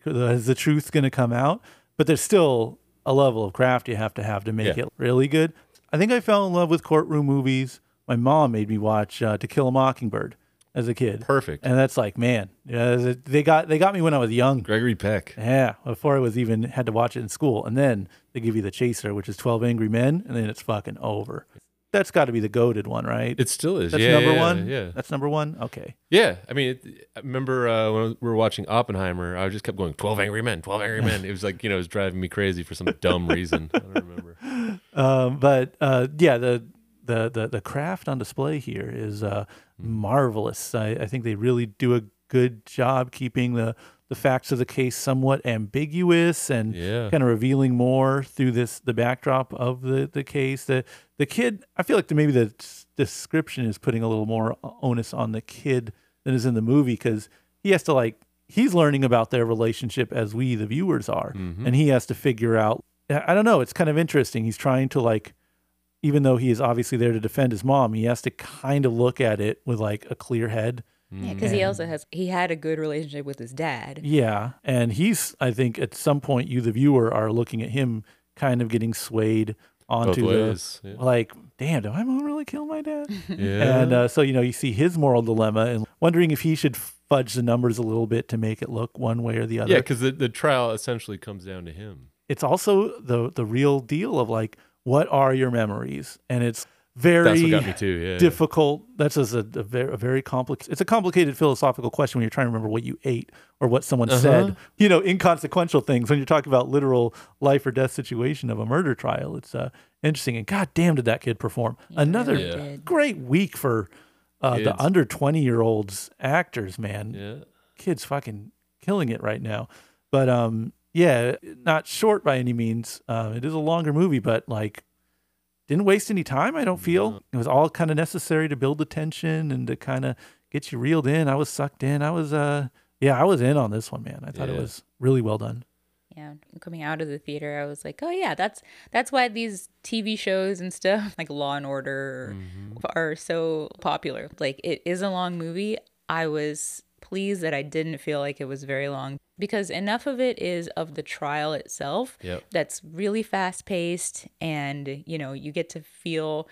Is the truth going to come out? But there's still a level of craft you have to have to make Yeah. it really good. I think I fell in love with courtroom movies. My mom made me watch uh, To Kill a Mockingbird as a kid. Perfect. And that's like, man, yeah, they got they got me when I was young. Gregory Peck. Yeah, before I was even had to watch it in school, and then they give you the chaser, which is Twelve Angry Men, and then it's fucking over. That's got to be the goaded one, right? It still is. That's yeah, number yeah, one. Yeah. that's number one. Okay, Yeah. I mean, it, I remember uh, when we were watching Oppenheimer, I just kept going, 12 Angry Men, 12 Angry Men. It was like, you know, it was driving me crazy for some dumb reason. I don't remember. um, but uh, yeah, the, the the the craft on display here is uh, marvelous. I, I think they really do a good job keeping the the facts of the case somewhat ambiguous and Yeah. kind of revealing more through this the backdrop of the the case. The the kid, I feel like the, maybe the description is putting a little more onus on the kid than is in the movie because he has to like he's learning about their relationship as we the viewers are, mm-hmm. and he has to figure out. I don't know. It's kind of interesting. He's trying to like, even though he is obviously there to defend his mom, he has to kind of look at it with like a clear head. Yeah, because he also has he had a good relationship with his dad. Yeah. And he's, I think at some point, you, the viewer, are looking at him kind of getting swayed onto the, yeah. like, damn, did my mom really kill my dad? Yeah. and uh, so, you know, you see his moral dilemma and wondering if he should fudge the numbers a little bit to make it look one way or the other. yeah, because the, the trial essentially comes down to him. It's also the the real deal of like, what are your memories? And it's very That's what got me too. Yeah. difficult. That's just a, a very, a very complicated. It's a complicated philosophical question when you're trying to remember what you ate or what someone Uh-huh. said. You know, inconsequential things. When you're talking about literal life or death situation of a murder trial, it's uh, interesting. And god damn, did that kid perform? Another Yeah. great week for uh, the under 20 year olds actors. Man, yeah. kids fucking killing it right now. But um, yeah, not short by any means. Uh, it is a longer movie, but like didn't waste any time. I don't feel it was all kind of necessary to build the tension and to kind of get you reeled in. I was sucked in. I was uh, yeah, I was in on this one, man. I thought it was really well done. Yeah, coming out of the theater, I was like, "Oh yeah, that's that's why these TV shows and stuff like Law and Order are so popular. Like it is a long movie. I was pleased that I didn't feel like it was very long because enough of it is of the trial itself Yep. that's really fast paced and you know, you get to feel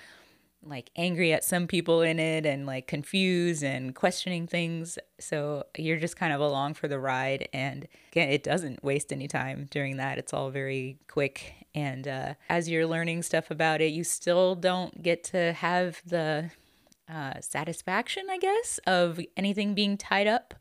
like angry at some people in it and like confused and questioning things. So you're just kind of along for the ride. And again, it doesn't waste any time during that. It's all very quick. And uh, as you're learning stuff about it, you still don't get to have the uh, satisfaction, I guess, of anything being tied up.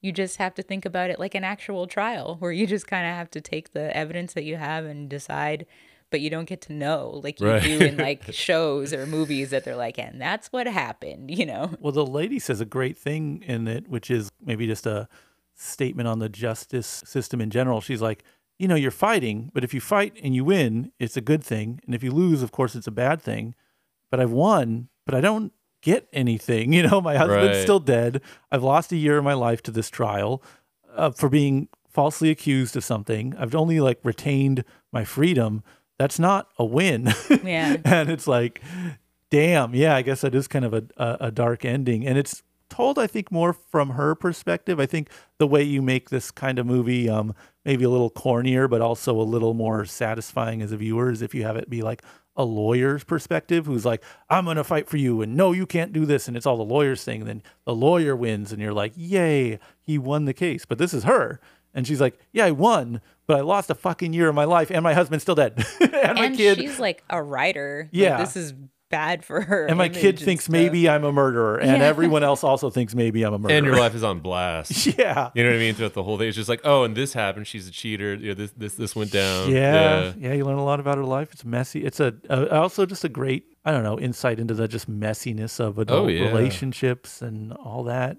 You just have to think about it like an actual trial where you just kind of have to take the evidence that you have and decide, but you don't get to know like you Right. do in like shows or movies that they're like, and that's what happened, you know? Well, the lady says a great thing in it, which is maybe just a statement on the justice system in general. She's like, you know, you're fighting, but if you fight and you win, it's a good thing. And if you lose, of course, it's a bad thing. But I've won, but I don't get anything. You know, my husband's Right. still dead. I've lost a year of my life to this trial uh, for being falsely accused of something. I've only like retained my freedom. That's not a win. Yeah. and it's like, damn, yeah, I guess that is kind of a, a, a dark ending. And it's told, I think, more from her perspective. I think the way you make this kind of movie, um, maybe a little cornier, but also a little more satisfying as a viewer, is if you have it be like a lawyer's perspective who's like, I'm going to fight for you, and no, you can't do this. And it's all the lawyer's thing. And then the lawyer wins, and you're like, yay, he won the case. But this is her. And she's like, yeah, I won, but I lost a fucking year of my life, and my husband's still dead. and my kid. she's like a writer. Like, Yeah. this is bad for her. and my image kid thinks stuff. maybe I'm a murderer, and Yeah. everyone else also thinks maybe I'm a murderer. And your life is on blast. yeah. You know what I mean? Throughout the whole thing, it's just like, oh, and this happened. She's a cheater. You know, this this this went down. Yeah, yeah, You learn a lot about her life. It's messy. It's a, a also just a great, I don't know, insight into the just messiness of oh, adult Oh, yeah. relationships and all that.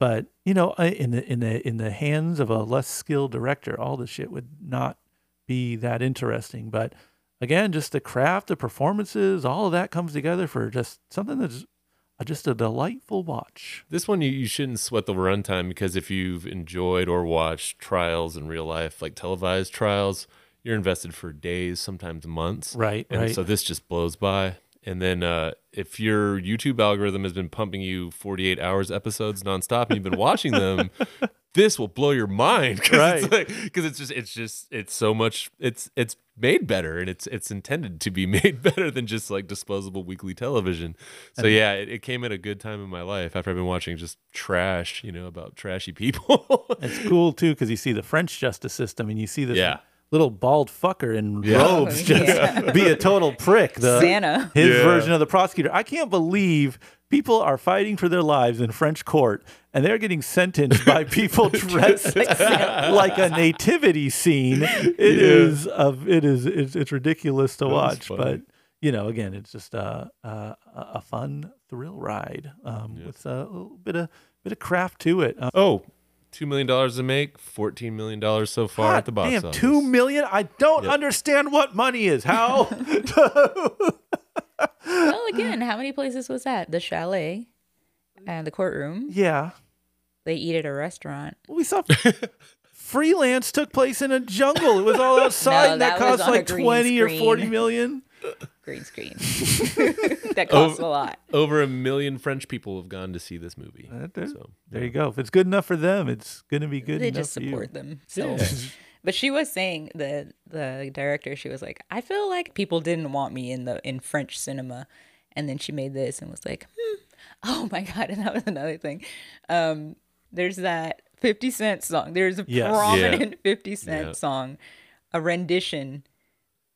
But you know, in the in the in the hands of a less skilled director, all this shit would not be that interesting. But again, just the craft, the performances, all of that comes together for just something that's just a delightful watch. This one you, you shouldn't sweat the runtime because if you've enjoyed or watched trials in real life, like televised trials, you're invested for days, sometimes months. Right, And right. so this just blows by. And then uh, if your YouTube algorithm has been pumping you 48 hours episodes nonstop and you've been watching them, this will blow your mind because Right. it's, like, 'cause it's just it's just it's so much it's it's made better and it's it's intended to be made better than just like disposable weekly television. So yeah, it, it came at a good time in my life after I've been watching just trash, you know, about trashy people. It's cool too because you see the French justice system and you see this Yeah. little bald fucker in Yeah. robes oh, just be a total prick. The Santa. his Yeah. version of the prosecutor. I can't believe people are fighting for their lives in French court and they're getting sentenced by people dressed like a nativity scene. It is of it is it's, it's ridiculous to watch, but you know, again, it's just a a, a fun thrill ride um, with a little bit of bit of craft to it. Um, oh, two million dollars to make, fourteen million dollars so far God at the box damn, office. two million! I don't Yep. understand what money is. How? Well, again, how many places was that? The chalet and the courtroom. yeah, They eat at a restaurant. we saw. Freelance took place in a jungle. It was all outside. No, and that, that cost like green twenty or forty million. Green screen. that costs a lot. Over a million French people have gone to see this movie. Uh, there- So There you go. If it's good enough for them, it's gonna be good They enough just for you. support them. So, Yeah. But she was saying the the director. She was like, I feel like people didn't want me in the in French cinema, and then she made this and was like, hmm, oh my god. And that was another thing. Um, there's that Fifty Cent song. There's a Yes. prominent Fifty Cent Yeah. song, a rendition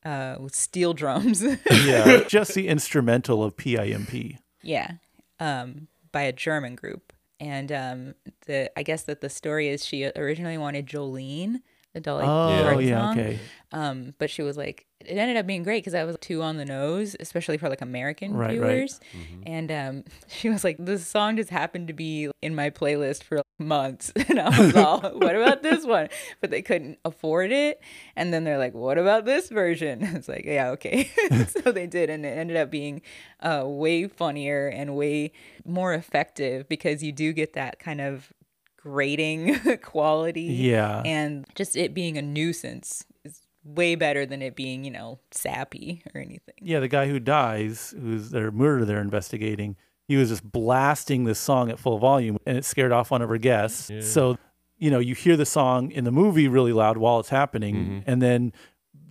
uh, with steel drums. yeah, just the instrumental of PIMP. Yeah, um, by a German group, and um, the I guess that the story is she originally wanted Jolene, the Dolly Oh Parton yeah, song, okay. um, but she was like, it ended up being great because I was too on the nose, especially for like American Right, right. viewers, and um, she was like, this song just happened to be in my playlist for months, and I was all, what about this one? But they couldn't afford it, and then they're like, what about this version? It's like, yeah, okay, so they did, and it ended up being uh, way funnier and way more effective because you do get that kind of grating quality. Yeah. And just it being a nuisance is way better than it being, you know, sappy or anything. Yeah, the guy who dies, who's their murder they're investigating, he was just blasting this song at full volume and it scared off one of her guests. So, you know, you hear the song in the movie really loud while it's happening mm-hmm. and then then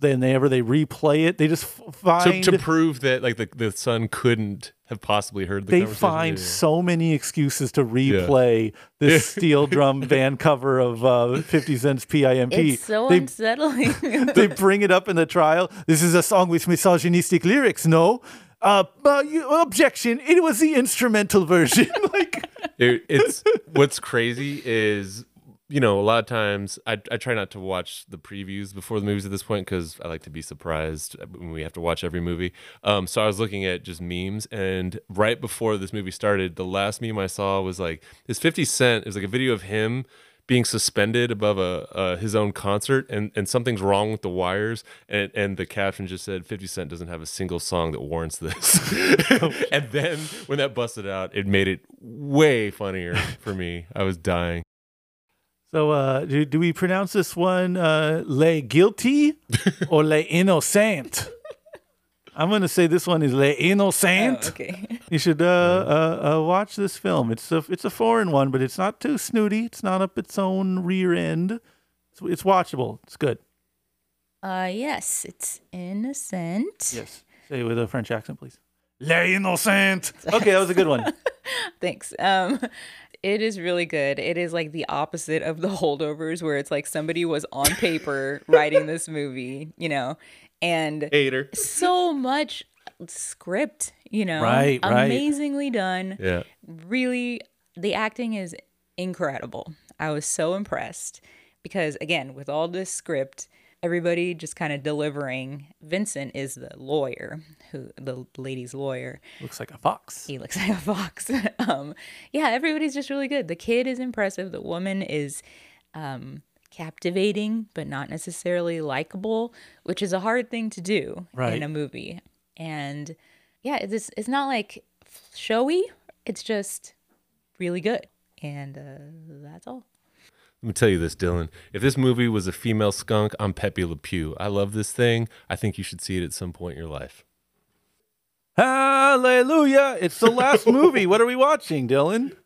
whenever they ever they replay it, they just f- to, to prove that like the, the son couldn't have possibly heard the they conversation. find Yeah. so many excuses to replay this steel drum band cover of uh, 50 Cent's PIMP. It's so they, unsettling. they bring it up in the trial. This is a song with misogynistic lyrics, no? Uh, but you, objection, it was the instrumental version. like, It, it's what's crazy is you know a lot of times I, I try not to watch the previews before the movies at this point because I like to be surprised when we have to watch every movie. Um, so I was looking at just memes, and right before this movie started, the last meme I saw was like this Fifty Cent. It was like a video of him being suspended above a uh, his own concert, and, and something's wrong with the wires, and and the caption just said Fifty Cent doesn't have a single song that warrants this. and then when that busted out, it made it way funnier for me. I was dying. So, uh, do, do we pronounce this one uh, le guilty or le innocent? I'm going to say this one is le Oh, innocent. okay. You should uh, uh, uh, watch this film. It's a it's a foreign one, but it's not too snooty. It's not up its own rear end. It's, it's watchable. It's good. Uh yes, it's innocent. Yes. Say it with a French accent, please. Le innocent. Okay, that was a good one. Thanks. Um it is really good. It is like the opposite of the holdovers where it's like somebody was on paper writing this movie, you know, and Hater. so much script, you know. Right, right. Amazingly done. Yeah. Really the acting is incredible. I was so impressed because again, with all this script, everybody just kind of delivering. Vincent is the lawyer, who the lady's lawyer. Looks like a fox. He looks like a fox. um, yeah, everybody's just really good. The kid is impressive. The woman is um, captivating, but not necessarily likable, which is a hard thing to do Right. in a movie. And yeah, it's it's not like showy. It's just really good, and uh, that's all. Let me tell you this, Dylan. If this movie was a female skunk, I'm Pepe Le Pew. I love this thing. I think you should see it at some point in your life. Hallelujah! It's the last movie. What are we watching, Dylan?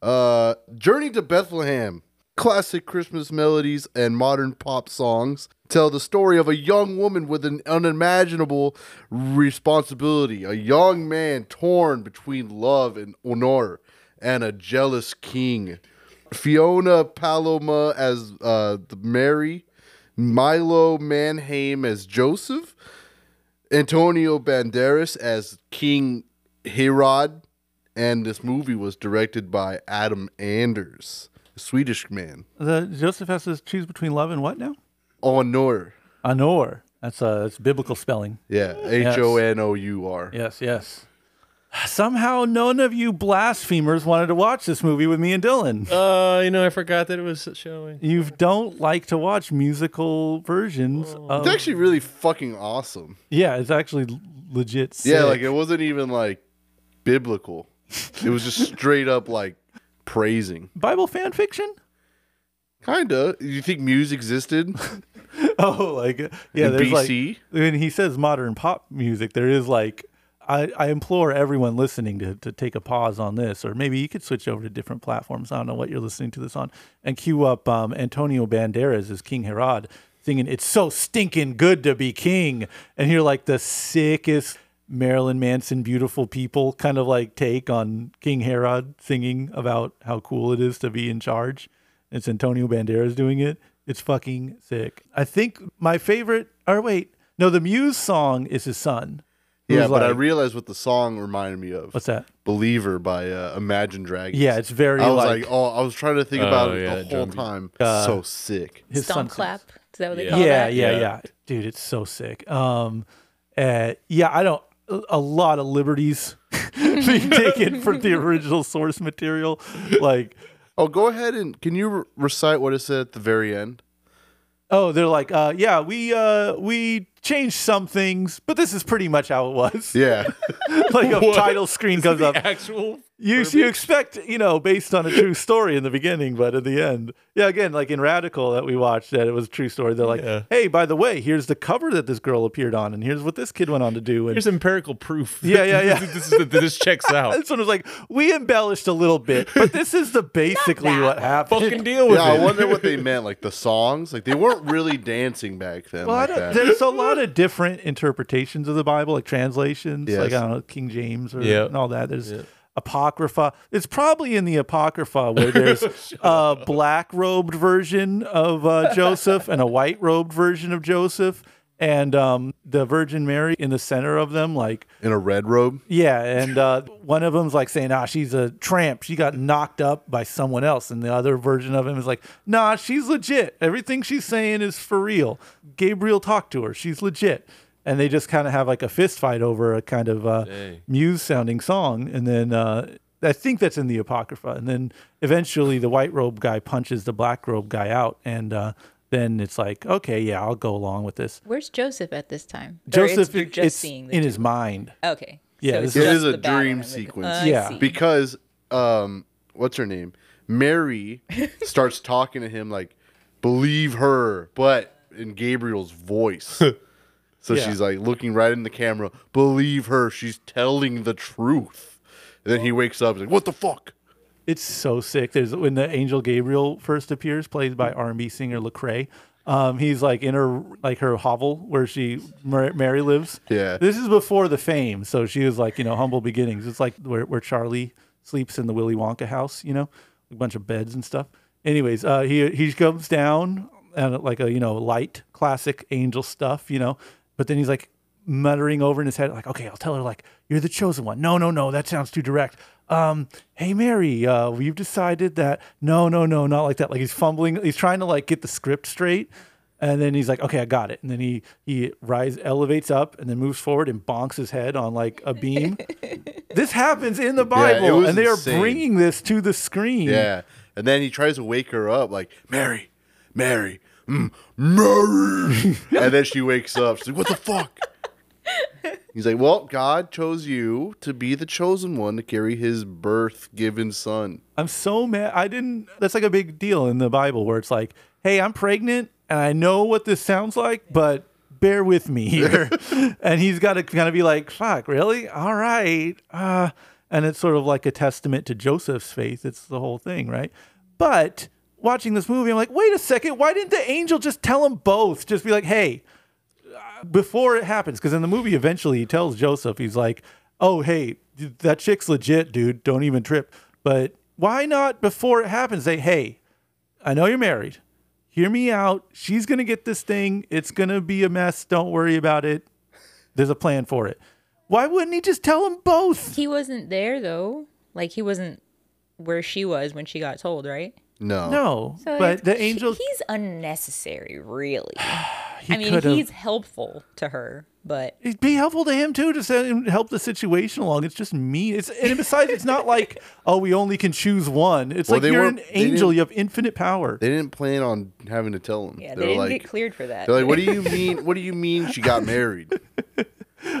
Uh, Journey to Bethlehem. Classic Christmas melodies and modern pop songs tell the story of a young woman with an unimaginable responsibility, a young man torn between love and honor, and a jealous king. Fiona Paloma as uh, the Mary, Milo Manheim as Joseph, Antonio Banderas as King Herod, and this movie was directed by Adam Anders, a Swedish man. The Joseph has to choose between love and what now? Honor. Honor. That's uh, that's biblical spelling. Yeah, H O N O U R. Yes, yes. Somehow, none of you blasphemers wanted to watch this movie with me and Dylan. Uh, you know, I forgot that it was showing. You don't like to watch musical versions of. It's actually really fucking awesome. yeah, it's actually legit. Sick. Yeah, like it wasn't even like biblical. It was just straight up like praising. Bible fan fiction. Kinda. You think Muse existed Oh, like yeah, in there's BC? like when he says modern pop music, there is like I, I implore everyone listening to, to take a pause on this, or maybe you could switch over to different platforms. I don't know what you're listening to this on, and cue up um, Antonio Banderas as King Herod singing "It's so stinking good to be king," and hear like the sickest Marilyn Manson "Beautiful People" kind of like take on King Herod singing about how cool it is to be in charge. It's Antonio Banderas doing it. It's fucking sick. I think my favorite. Or wait, no, the Muse song is his son. Who's Yeah, but I realized what the song reminded me of. What's that? Believer by uh, Imagine Dragons. Yeah, it's very I was like, like, oh, I was trying to think Oh, about it yeah, the whole time. Uh, so sick. his son Stomp sings. clap. Is that what they Yeah. call yeah, that? yeah, Yeah. yeah, dude, it's so sick. Um, uh, yeah, I don't. A lot of liberties being taken from the original source material, like. Oh, go ahead and can you re- recite what it said at the very end? Oh, they're like, uh, yeah, we uh, we changed some things, but this is pretty much how it was. Yeah. like a title screen comes up. actual You you expect you know based on a true story in the beginning, but at the end, yeah. Again, like in Radical that we watched, that it was a true story. They're like, Yeah. hey, by the way, here's the cover that this girl appeared on, and here's what this kid went on to do. And Here's empirical proof. Yeah, yeah, yeah. this, is, this checks out. this one was like, we embellished a little bit, but this is the basically what happened. Fucking deal with Yeah, I wonder what they meant. Like the songs, like they weren't really dancing back then. Well, like that. there's a lot of different interpretations of the Bible, like translations, Yes. like I don't know, King James or Yeah. and all that. There's apocrypha. It's probably in the apocrypha where there's a black robed version of uh, Joseph and a white robed version of Joseph, and um, the Virgin Mary in the center of them, like. In a red robe. Yeah, and uh, one of them's like saying, "Ah, she's a tramp. She got knocked up by someone else." And the other version of him is like, "Nah, she's legit. Everything she's saying is for real. Gabriel talked to her. She's legit." And they just kind of have like a fist fight over a kind of uh, muse-sounding song, and then uh, I think that's in the apocrypha. And then eventually, the white robe guy punches the black robe guy out, and uh, then it's like, okay, yeah, I'll go along with this. Where's Joseph at this time? Or it's- Joseph, you're just it's seeing the in two. his mind. Okay. Yeah, so this it's is- It just is a dream sequence. I Yeah. see. because um what's her name mary starts talking to him like believe her but in gabriel's voice so Yeah. she's like looking right in the camera believe her she's telling the truth and then he wakes up and like what the fuck It's so sick. There's when the angel Gabriel first appears, played by R&B singer Lecrae. Um, he's like in her like her hovel where she Mary lives. Yeah. This is before the fame, so she was like you know humble beginnings. It's like where where Charlie sleeps in the Willy Wonka house, you know, a bunch of beds and stuff. Anyways, uh, he he comes down and like a you know light classic angel stuff, you know, but then he's like muttering over in his head like, okay, I'll tell her like you're the chosen one. No, no, no, that sounds too direct. Um, hey Mary, uh, we've decided that no, no, no, not like that. Like he's fumbling, he's trying to like get the script straight. And then he's like, okay, I got it. And then he he rise elevates up and then moves forward and bonks his head on like a beam. this happens in the Bible, was and they are bringing this to the screen. yeah and then he tries to wake her up like mary mary mm, mary and then she wakes up she's like what the fuck He's like, well, God chose you to be the chosen one to carry his birth given son. I'm so mad. I didn't. That's like a big deal in the Bible where it's like, hey, I'm pregnant and I know what this sounds like, but bear with me here. and he's got to kind of be like, fuck, really? All right. Uh, and it's sort of like a testament to Joseph's faith. It's the whole thing, right? But watching this movie, I'm like, wait a second. Why didn't the angel just tell them both? Just be like, hey, before it happens, because in the movie, eventually he tells Joseph, he's like, "Oh, hey, that chick's legit, dude. Don't even trip." But why not before it happens say, "Hey, I know you're married. Hear me out. She's gonna get this thing. It's gonna be a mess. Don't worry about it. There's a plan for it." Why wouldn't he just tell them both? He wasn't there though. Like he wasn't where she was when she got told, right? No. No, So but the angel he's unnecessary, really. he I mean, could've- he's helpful to her, but It'd be helpful to him too to send, help the situation along. It's just me. It's and besides, it's not like oh, we only can choose one. It's Well, like you're an angel. You have infinite power. They didn't plan on having to tell him. yeah, They they didn't like, get cleared for that. They're like, what do you mean? What do you mean she got married?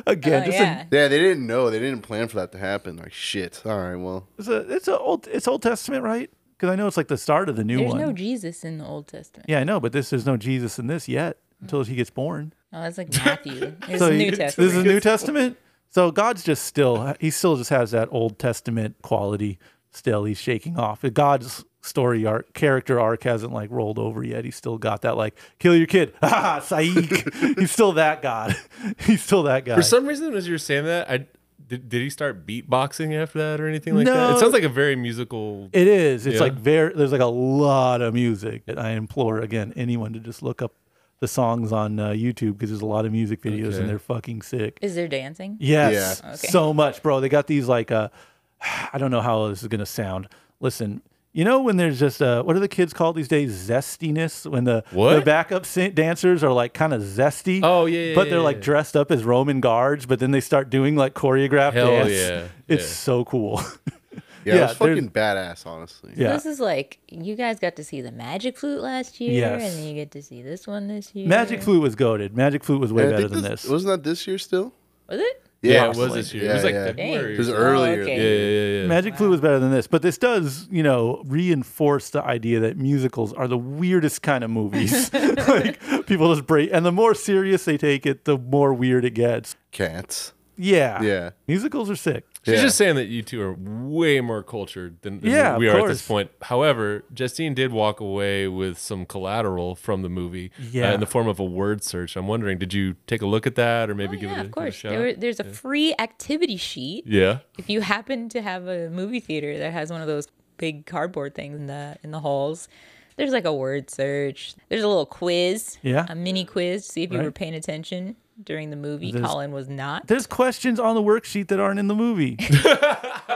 Again, Oh, just yeah. yeah, they didn't know. They didn't plan for that to happen. Like shit. All right, well, it's a it's a old it's Old Testament, right? Because I know it's like the start of the new There's one. There's no Jesus in the Old Testament. yeah, I know, but this there's no Jesus in this yet until he gets born. Oh, that's like Matthew. It's So New he- Testament. This is the New Testament. So God's just still he still just has that Old Testament quality. Still, he's shaking off. God's story arc, character arc hasn't like rolled over yet. He's still got that like kill your kid, ha, Saik. he's still that God. he's still that guy. For some reason, as you were saying that, I did, did he start beatboxing after that or anything like that? No. It sounds like a very musical. It is. It's Yeah. like very. There's like a lot of music. I implore again anyone to just look up the songs on uh, YouTube because there's a lot of music videos Okay. and they're fucking sick. Is there dancing? Yes, Yeah. Okay. so much, bro. They got these like uh, I don't know how this is gonna sound. Listen. You know when there's just uh, what are the kids called these days? Zestiness. When the the backup dancers are like kind of zesty. Oh, yeah, yeah, but they're yeah, like yeah. dressed up as Roman guards, but then they start doing like choreographed Hell dance. yeah, It's yeah. so cool. yeah, Yeah, it fucking badass, honestly. yeah. This is like you guys got to see the Magic Flute last year, Yes. and then you get to see this one this year. Magic Flute was goaded. Magic Flute was way And better think than this. Wasn't that this year still? Was it? Yeah, it was this year. Yeah, it was like yeah. February. It was earlier. Oh, okay. Yeah, yeah, yeah. yeah. Magic Flute was better than this, but this does, you know, reinforce the idea that musicals are the weirdest kind of movies. like people just break, and the more serious they take it, the more weird it gets. Cats. Yeah, Yeah. musicals are sick. She's Yeah. just saying that you two are way more cultured than, than Yeah, we of are at this point. However, Justine did walk away with some collateral from the movie uh, Yeah. in the form of a word search. I'm wondering, did you take a look at that or maybe Oh, give, yeah, it a, of give it a course. shot? There, there's a free activity sheet yeah. if you happen to have a movie theater that has one of those big cardboard things in the in the halls. There's like a word search. There's a little quiz. Yeah. A mini quiz. to See if you were paying attention during the movie. There's- Colin was not. There's questions on the worksheet that aren't in the movie.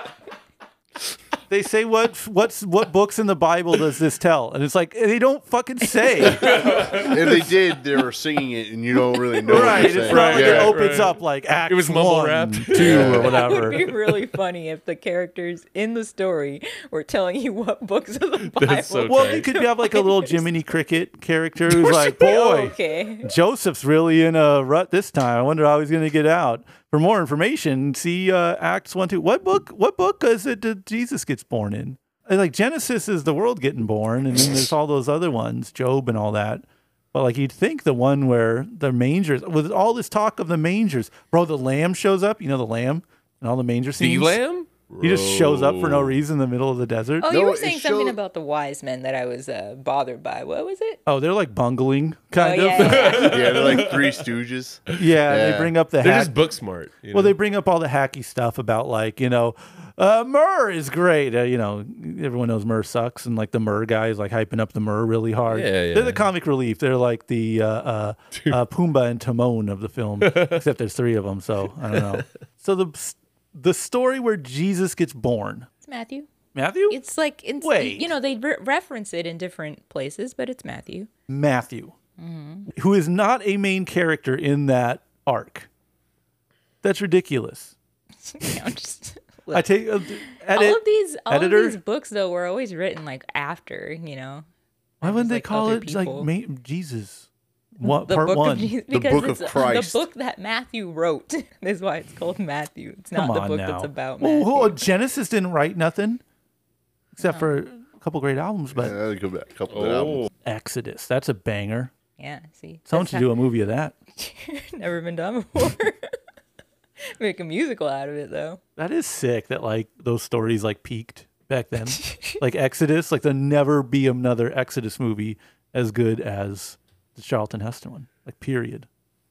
they say what what's what books in the Bible does this tell, and it's like they don't fucking say. if they did, they were singing it, and you don't really know. right? What It's they're saying. not like it opens right. up like Acts was mumble one, rapped. two, or It would be really funny if the characters in the story were telling you what books of the Bible. That's so Well, you could have like a little Jiminy Cricket character who's like, boy, okay. Joseph's really in a rut this time. I wonder how he's going to get out. For more information, see uh, Acts one two. What book? What book is it that Jesus gets born in? Like Genesis is the world getting born, and then there's all those other ones, Job and all that. But like you'd think the one where the mangers, with all this talk of the mangers, bro, the lamb shows up. You know the lamb and all the manger scenes. The lamb? He just shows up for no reason in the middle of the desert. Oh, No, you were it saying something showed- about the wise men that I was uh, bothered by. What was it? Oh, they're like bungling, kind oh, of. yeah, yeah. Yeah, they're like three stooges. Yeah, they Yeah. bring up the They're hack. just book smart. you well, know? they bring up all the hacky stuff about like you know, uh, myrrh is great. Uh, you know, everyone knows myrrh sucks, and like the myrrh guy is like hyping up the myrrh really hard. Yeah, yeah. They're the comic relief. They're like the uh, uh, uh, Pumbaa and Timon of the film, except there's three of them. So I don't know. So the the story where Jesus gets born, It's Matthew. Matthew, It's like it's, Wait. you know they re- reference it in different places, but it's Matthew. Matthew, Mm-hmm. who is not a main character in that arc. That's ridiculous. Just I take uh, all of these all editor. of these books though were always written like after you know Why wouldn't they like call it people. like ma- Jesus? What the part book one? of Jesus because book of it's Christ. the book that Matthew wrote is why it's called Matthew. It's not Come the book now. that's about Well, Matthew. hold on, Genesis didn't write nothing except for a couple great albums, but Yeah, they go back a couple of Oh, albums. Exodus, that's a banger. yeah, see, Someone that's should do a movie of that. never been done before. Make a musical out of it though. That is sick that like those stories like peaked back then. like Exodus, like there'll never be another Exodus movie as good as the Charlton Heston one. Like period.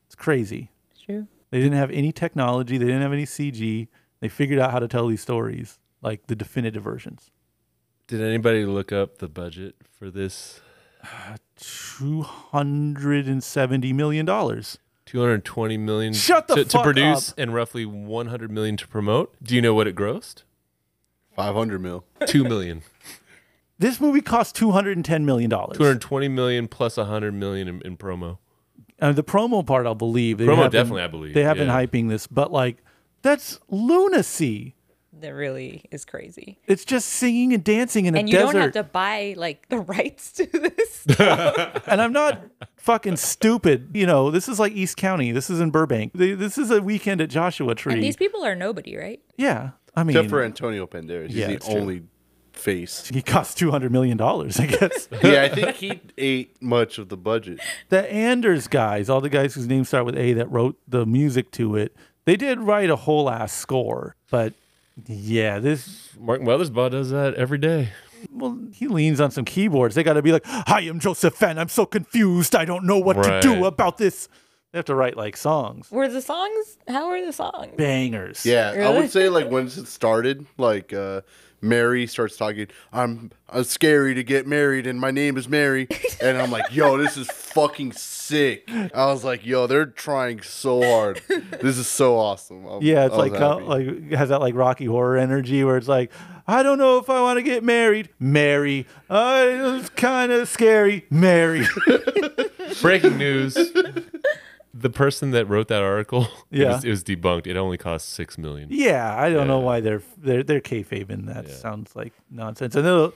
It's crazy. It's true. They didn't have any technology. They didn't have any CG. They figured out how to tell these stories, like the definitive versions. Did anybody look up the budget for this? Two hundred and seventy million dollars. 220 million Shut the to, to fuck produce up. and roughly 100 million to promote. Do you know what it grossed? 500 mil. 2 million. This movie cost two hundred and ten million dollars. 220 million plus 100 million in, in promo. Uh, the promo part, I'll believe. They Promo have been- definitely, I believe, They have been hyping this, but like, that's lunacy. That really is crazy. It's just singing and dancing in a desert. And you don't have to buy like the rights to this. and I'm not fucking stupid. You know, this is like East County. This is in Burbank. This is a weekend at Joshua Tree. and these people are nobody, right? yeah, I mean, Except for Antonio Banderas. He's Yeah, the it's true. Only face. he cost two hundred million dollars. I guess yeah, I think he ate much of the budget. the Anders guys, all the guys whose names start with A, that wrote the music to it, they did write a whole ass score. But yeah, this Mark Weathersbaugh does that every day. well, he leans on some keyboards. They got to be like, "Hi, I'm Joseph Fenn. I'm so confused. I don't know what to do about this." They have to write like songs, Were the songs? How were the songs? bangers. Yeah, I would say like once it started, like uh Mary starts talking, I'm, I'm scary to get married and my name is Mary. And I'm like, yo, this is fucking sick. I was like, yo, they're trying so hard. This is so awesome. I'm- Yeah, it's like uh, like has that like Rocky Horror energy where it's like, I don't know if I want to get married. Mary, uh, it's kind of scary. Mary. Breaking news. The person that wrote that article, it, Yeah. was, it was debunked. It only cost 6 million. yeah, I don't know why they're they're they're kayfabing that. Sounds like nonsense. And they'll-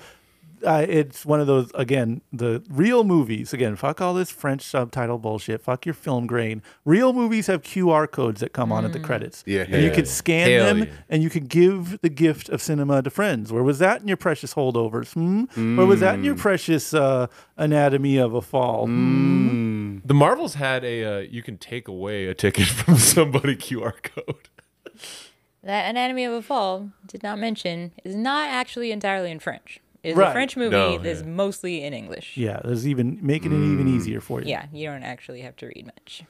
uh, it's one of those again the real movies again fuck all this french subtitle bullshit fuck your film grain real movies have qr codes that come on at the credits Yeah. and you Yeah. could scan Hell them yeah. and you could give the gift of cinema to friends where was that in your precious holdovers hmm? where was that in your precious uh, anatomy of a fall Hmm? The Marvels had a uh, you can take away a ticket from somebody QR code. That Anatomy of a Fall did not mention is not actually entirely in French. It's Right. a French movie No, that's yeah. mostly in English. yeah there's even making it even easier for you Yeah, you don't actually have to read much.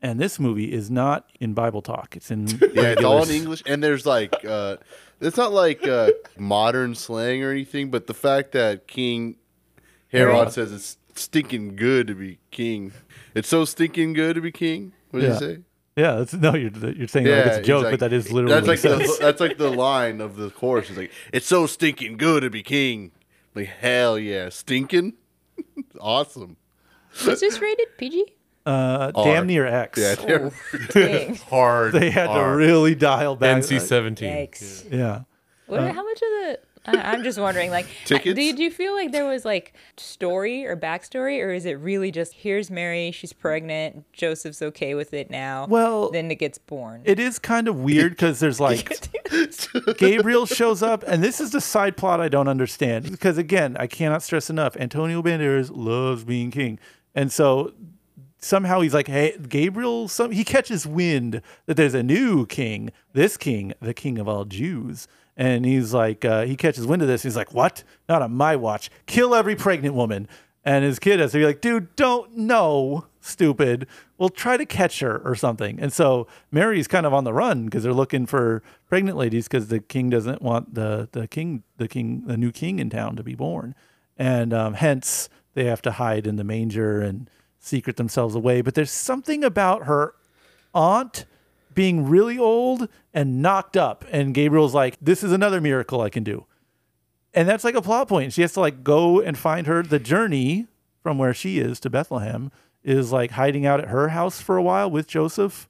and this movie is not in bible talk it's in Yeah, it's all in English, and there's like, uh, it's not like uh, modern slang or anything, but the fact that King Herod Herod. says it's stinking good to be king. It's so stinking good to be king. What did Yeah. you say? Yeah, that's, no, you're you're saying like it's a joke, like- but that is literally that's like what the, that's like the line of the chorus. It's like it's so stinking good to be king. Like hell yeah, stinking, awesome. Is this rated PG? Uh, damn near X. Yeah, they're- Dang. Hard. they had to really dial back. NC seventeen. Yikes. Yeah. What, how much of the? I, I'm just wondering. Like, Tickets? did you feel like there was like story or backstory, or is it really just here's Mary, she's pregnant, Joseph's okay with it now? Well, then it gets born. It is kind of weird because there's like Gabriel shows up, and this is the side plot I don't understand. Because again, I cannot stress enough: Antonio Banderas loves being king, and so somehow he's like, "Hey, Gabriel." Some he catches wind that there's a new king, this king, the king of all Jews, and he's like, uh, he catches wind of this. He's like, "What? Not on my watch! Kill every pregnant woman." And his kid has to be like, dude, don't know, stupid. We'll try to catch her or something. And so Mary's kind of on the run because they're looking for pregnant ladies because the king doesn't want the the king the king the new king in town to be born, and um, hence they have to hide in the manger and secret themselves away. But there's something about her aunt being really old and knocked up, and Gabriel's like, "This is another miracle I can do." and that's like a plot point. She has to like go and find her. The journey from where she is to Bethlehem is like hiding out at her house for a while with Joseph.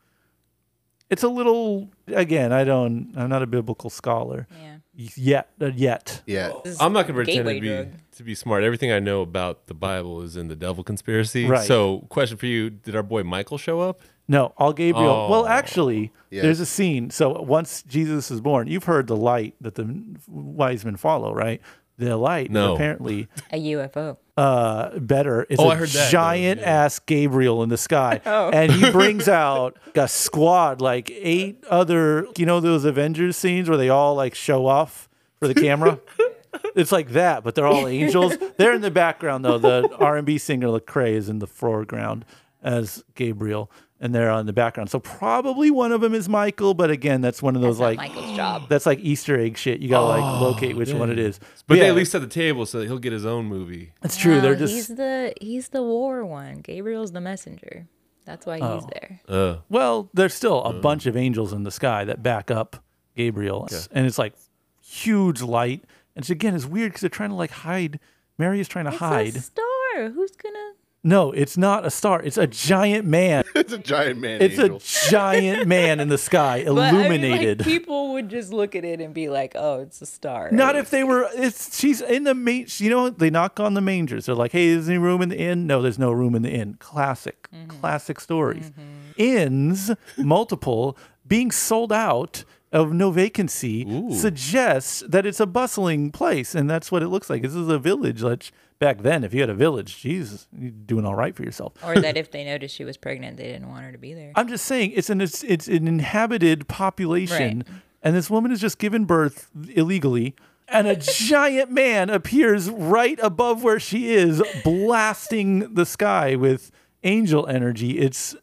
It's a little again. I don't. I'm not a biblical scholar yeah. yet. Uh, yet. yeah. I'm not gonna pretend to be drug. to be smart. Everything I know about the Bible is in the Devil Conspiracy. Right. So, question for you: Did our boy Michael show up? No, all Gabriel. Well, Oh. actually, Yes. there's a scene. So once Jesus is born, you've heard the light that the wise men follow, right? The light No. apparently A UFO. uh, better is Oh, a I heard that, giant yeah. ass Gabriel in the sky. Oh. And he brings out a squad, like eight other, you know, those Avengers scenes where they all like show off for the camera? it's like that, but they're all angels. They're in the background though. The R&B singer Lecrae is in the foreground as Gabriel. And they're on the background. So probably one of them is Michael, but again, that's one of those Not like Michael's job. that's like Easter egg shit. You gotta like locate which one it is. But they yeah, at least set the table so that he'll get his own movie. That's true. No, They're just he's the he's the war one. Gabriel's the messenger. That's why Oh. he's there. Uh, Well, there's still a bunch of angels in the sky that back up Gabriel, and it's like huge light. And so again, it's weird because they're trying to like hide. Mary is trying to It's hide. a star. Who's gonna? No, it's not a star. It's a giant man. It's a giant man It's angel. a giant man in the sky, illuminated. But, I mean, like, people would just look at it and be like, "Oh, it's a star." Not right? if they were. It's she's in the main. You know, they knock on the mangers. They're like, "Hey, is there any room in the inn?" No, there's no room in the inn. Classic, mm-hmm. classic stories. Mm-hmm. Inns, multiple, being sold out of no vacancy suggests that it's a bustling place, and that's what it looks like. This is a village. Like back then, if you had a village, Jesus, you're doing all right for yourself. or that if they noticed she was pregnant, they didn't want her to be there. I'm just saying it's an it's, it's an inhabited population, Right. and this woman has just given birth illegally, and a giant man appears right above where she is, blasting the sky with angel energy. It's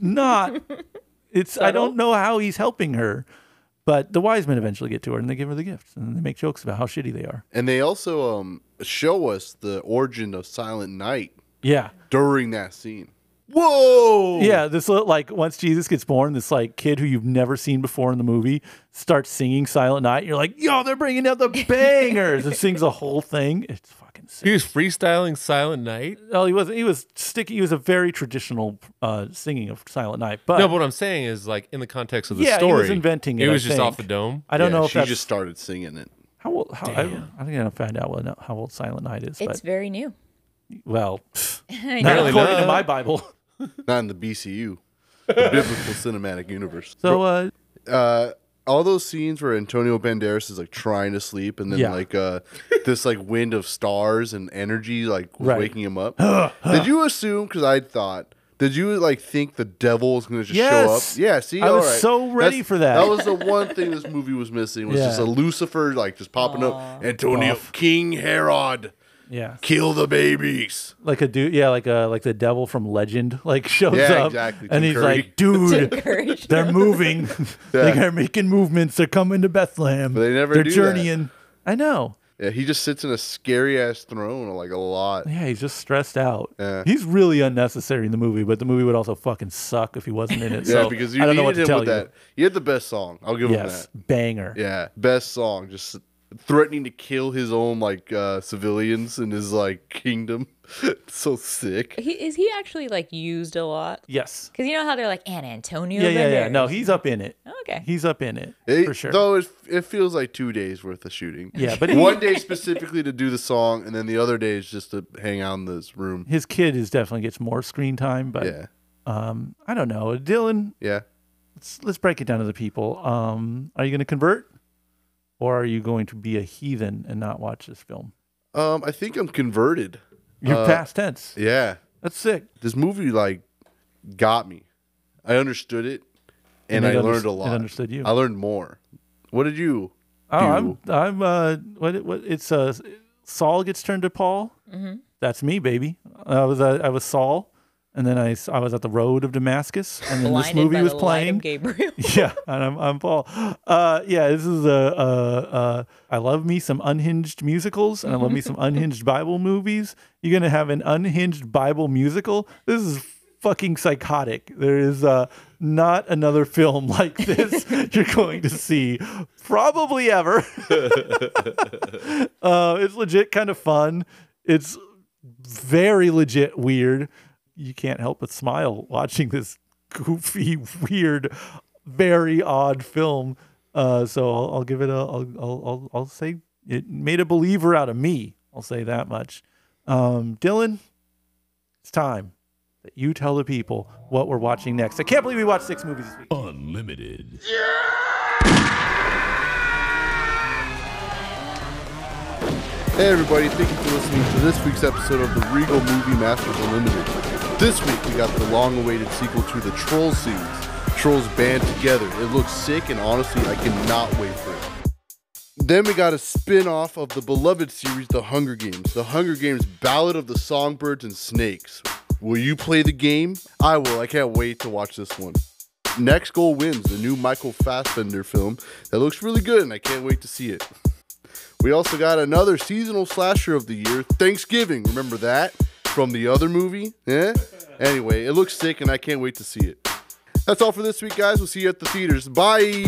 not. It's I don't know how he's helping her, but the wise men eventually get to her and they give her the gifts and they make jokes about how shitty they are. and they also um show us the origin of Silent Night Yeah. during that scene. Whoa! Yeah, this little, like once Jesus gets born, this like kid who you've never seen before in the movie starts singing Silent Night. You're like, yo, they're bringing out the bangers, and sings the whole thing. It's fucking sick. he was freestyling Silent Night. Oh, he wasn't. He was sticky. He was a very traditional uh, singing of Silent Night. But No, but what I'm saying is like in the context of the Yeah, he was inventing it, It I was just off the dome. I don't Yeah, know if she that's just started singing it. How old? How, I, I think I'll find out what, how old Silent Night is. It's very new. well, I not know. according to not. my Bible. Not in the BCU, the Biblical Cinematic Universe. So uh, uh all those scenes where Antonio Banderas is like trying to sleep and then Yeah. like uh this like wind of stars and energy like was Right. waking him up. did you assume cuz I thought did you like think the devil was going to just show up? Yeah, see, I all was right. so ready for that. That was the one thing this movie was missing was just Yeah. a Lucifer like just popping up. Antonio Buff. King Herod, yeah, kill the babies. like a dude. Yeah, like a like the devil from Legend like shows Yeah, up, exactly, and he's Curry. like, dude. They're moving. Yeah. they are making movements. They're coming to Bethlehem. But they never They're do that. journeying. I know. Yeah, he just sits in a scary ass throne like a lot. Yeah, he's just stressed out. Yeah. He's really unnecessary in the movie, but the movie would also fucking suck if he wasn't in it. Yeah, so because you I don't know what to him tell with you. that. He had the best song. I'll give him Yes, that. banger. Yeah, best song. Just threatening to kill his own like uh, civilians in his like kingdom. so sick. He, is he actually like used a lot? Yes. Because you know how they're like, and Antonio. Yeah, yeah, yeah. No, he's up in it. Okay. He's up in it It- for sure. Though it, it feels like two days worth of shooting. Yeah, but one day specifically to do the song, and then the other day is just to hang out in this room. His kid is definitely gets more screen time, but Yeah, um, I don't know. Dylan, yeah. let's let's break it down to the people. Um, are you going to convert, or are you going to be a heathen and not watch this film? Um, I think I'm converted. You're Uh, past tense. Yeah, That's sick. this movie like got me. I understood it, and, it I underst- learned a it lot. understood you. I learned more. What did you? Oh, I'm? I'm uh what what it's uh Saul gets turned to Paul. Mm-hmm. That's me, baby. I was uh, I was Saul, and then I, I was at the road of Damascus, and then this movie was playing. Gabriel. yeah, and I'm I'm Paul. Uh, yeah, this is a uh, uh, I love me some unhinged musicals, and I love me some unhinged Bible movies. You're gonna have an unhinged Bible musical. This is fucking psychotic. There is uh, not another film like this you're going to see, probably ever. uh, it's legit kind of fun. It's very legit weird. You can't help but smile watching this goofy, weird, very odd film. Uh, so I'll, I'll give it a. I'll, I'll, I'll, I'll say it made a believer out of me. I'll say that much. Um, Dylan, it's time that you tell the people what we're watching next. I can't believe we watched six movies this week. Unlimited. Hey everybody, thank you for listening to this week's episode of the Regal Movie Masters Unlimited. This week we got the long-awaited sequel to the Troll series, Trolls Band Together. It looks sick and honestly I cannot wait for it. Then we got a spin-off of the beloved series The Hunger Games, The Hunger Games Ballad of the Songbirds and Snakes. Will you play the game? I will. I can't wait to watch this one. Next Goal Wins, the new Michael Fassbender film that looks really good and I can't wait to see it. We also got another seasonal slasher of the year, Thanksgiving. Remember that from the other movie? Yeah? Anyway, it looks sick and I can't wait to see it. That's all for this week, guys. We'll see you at the theaters. Bye.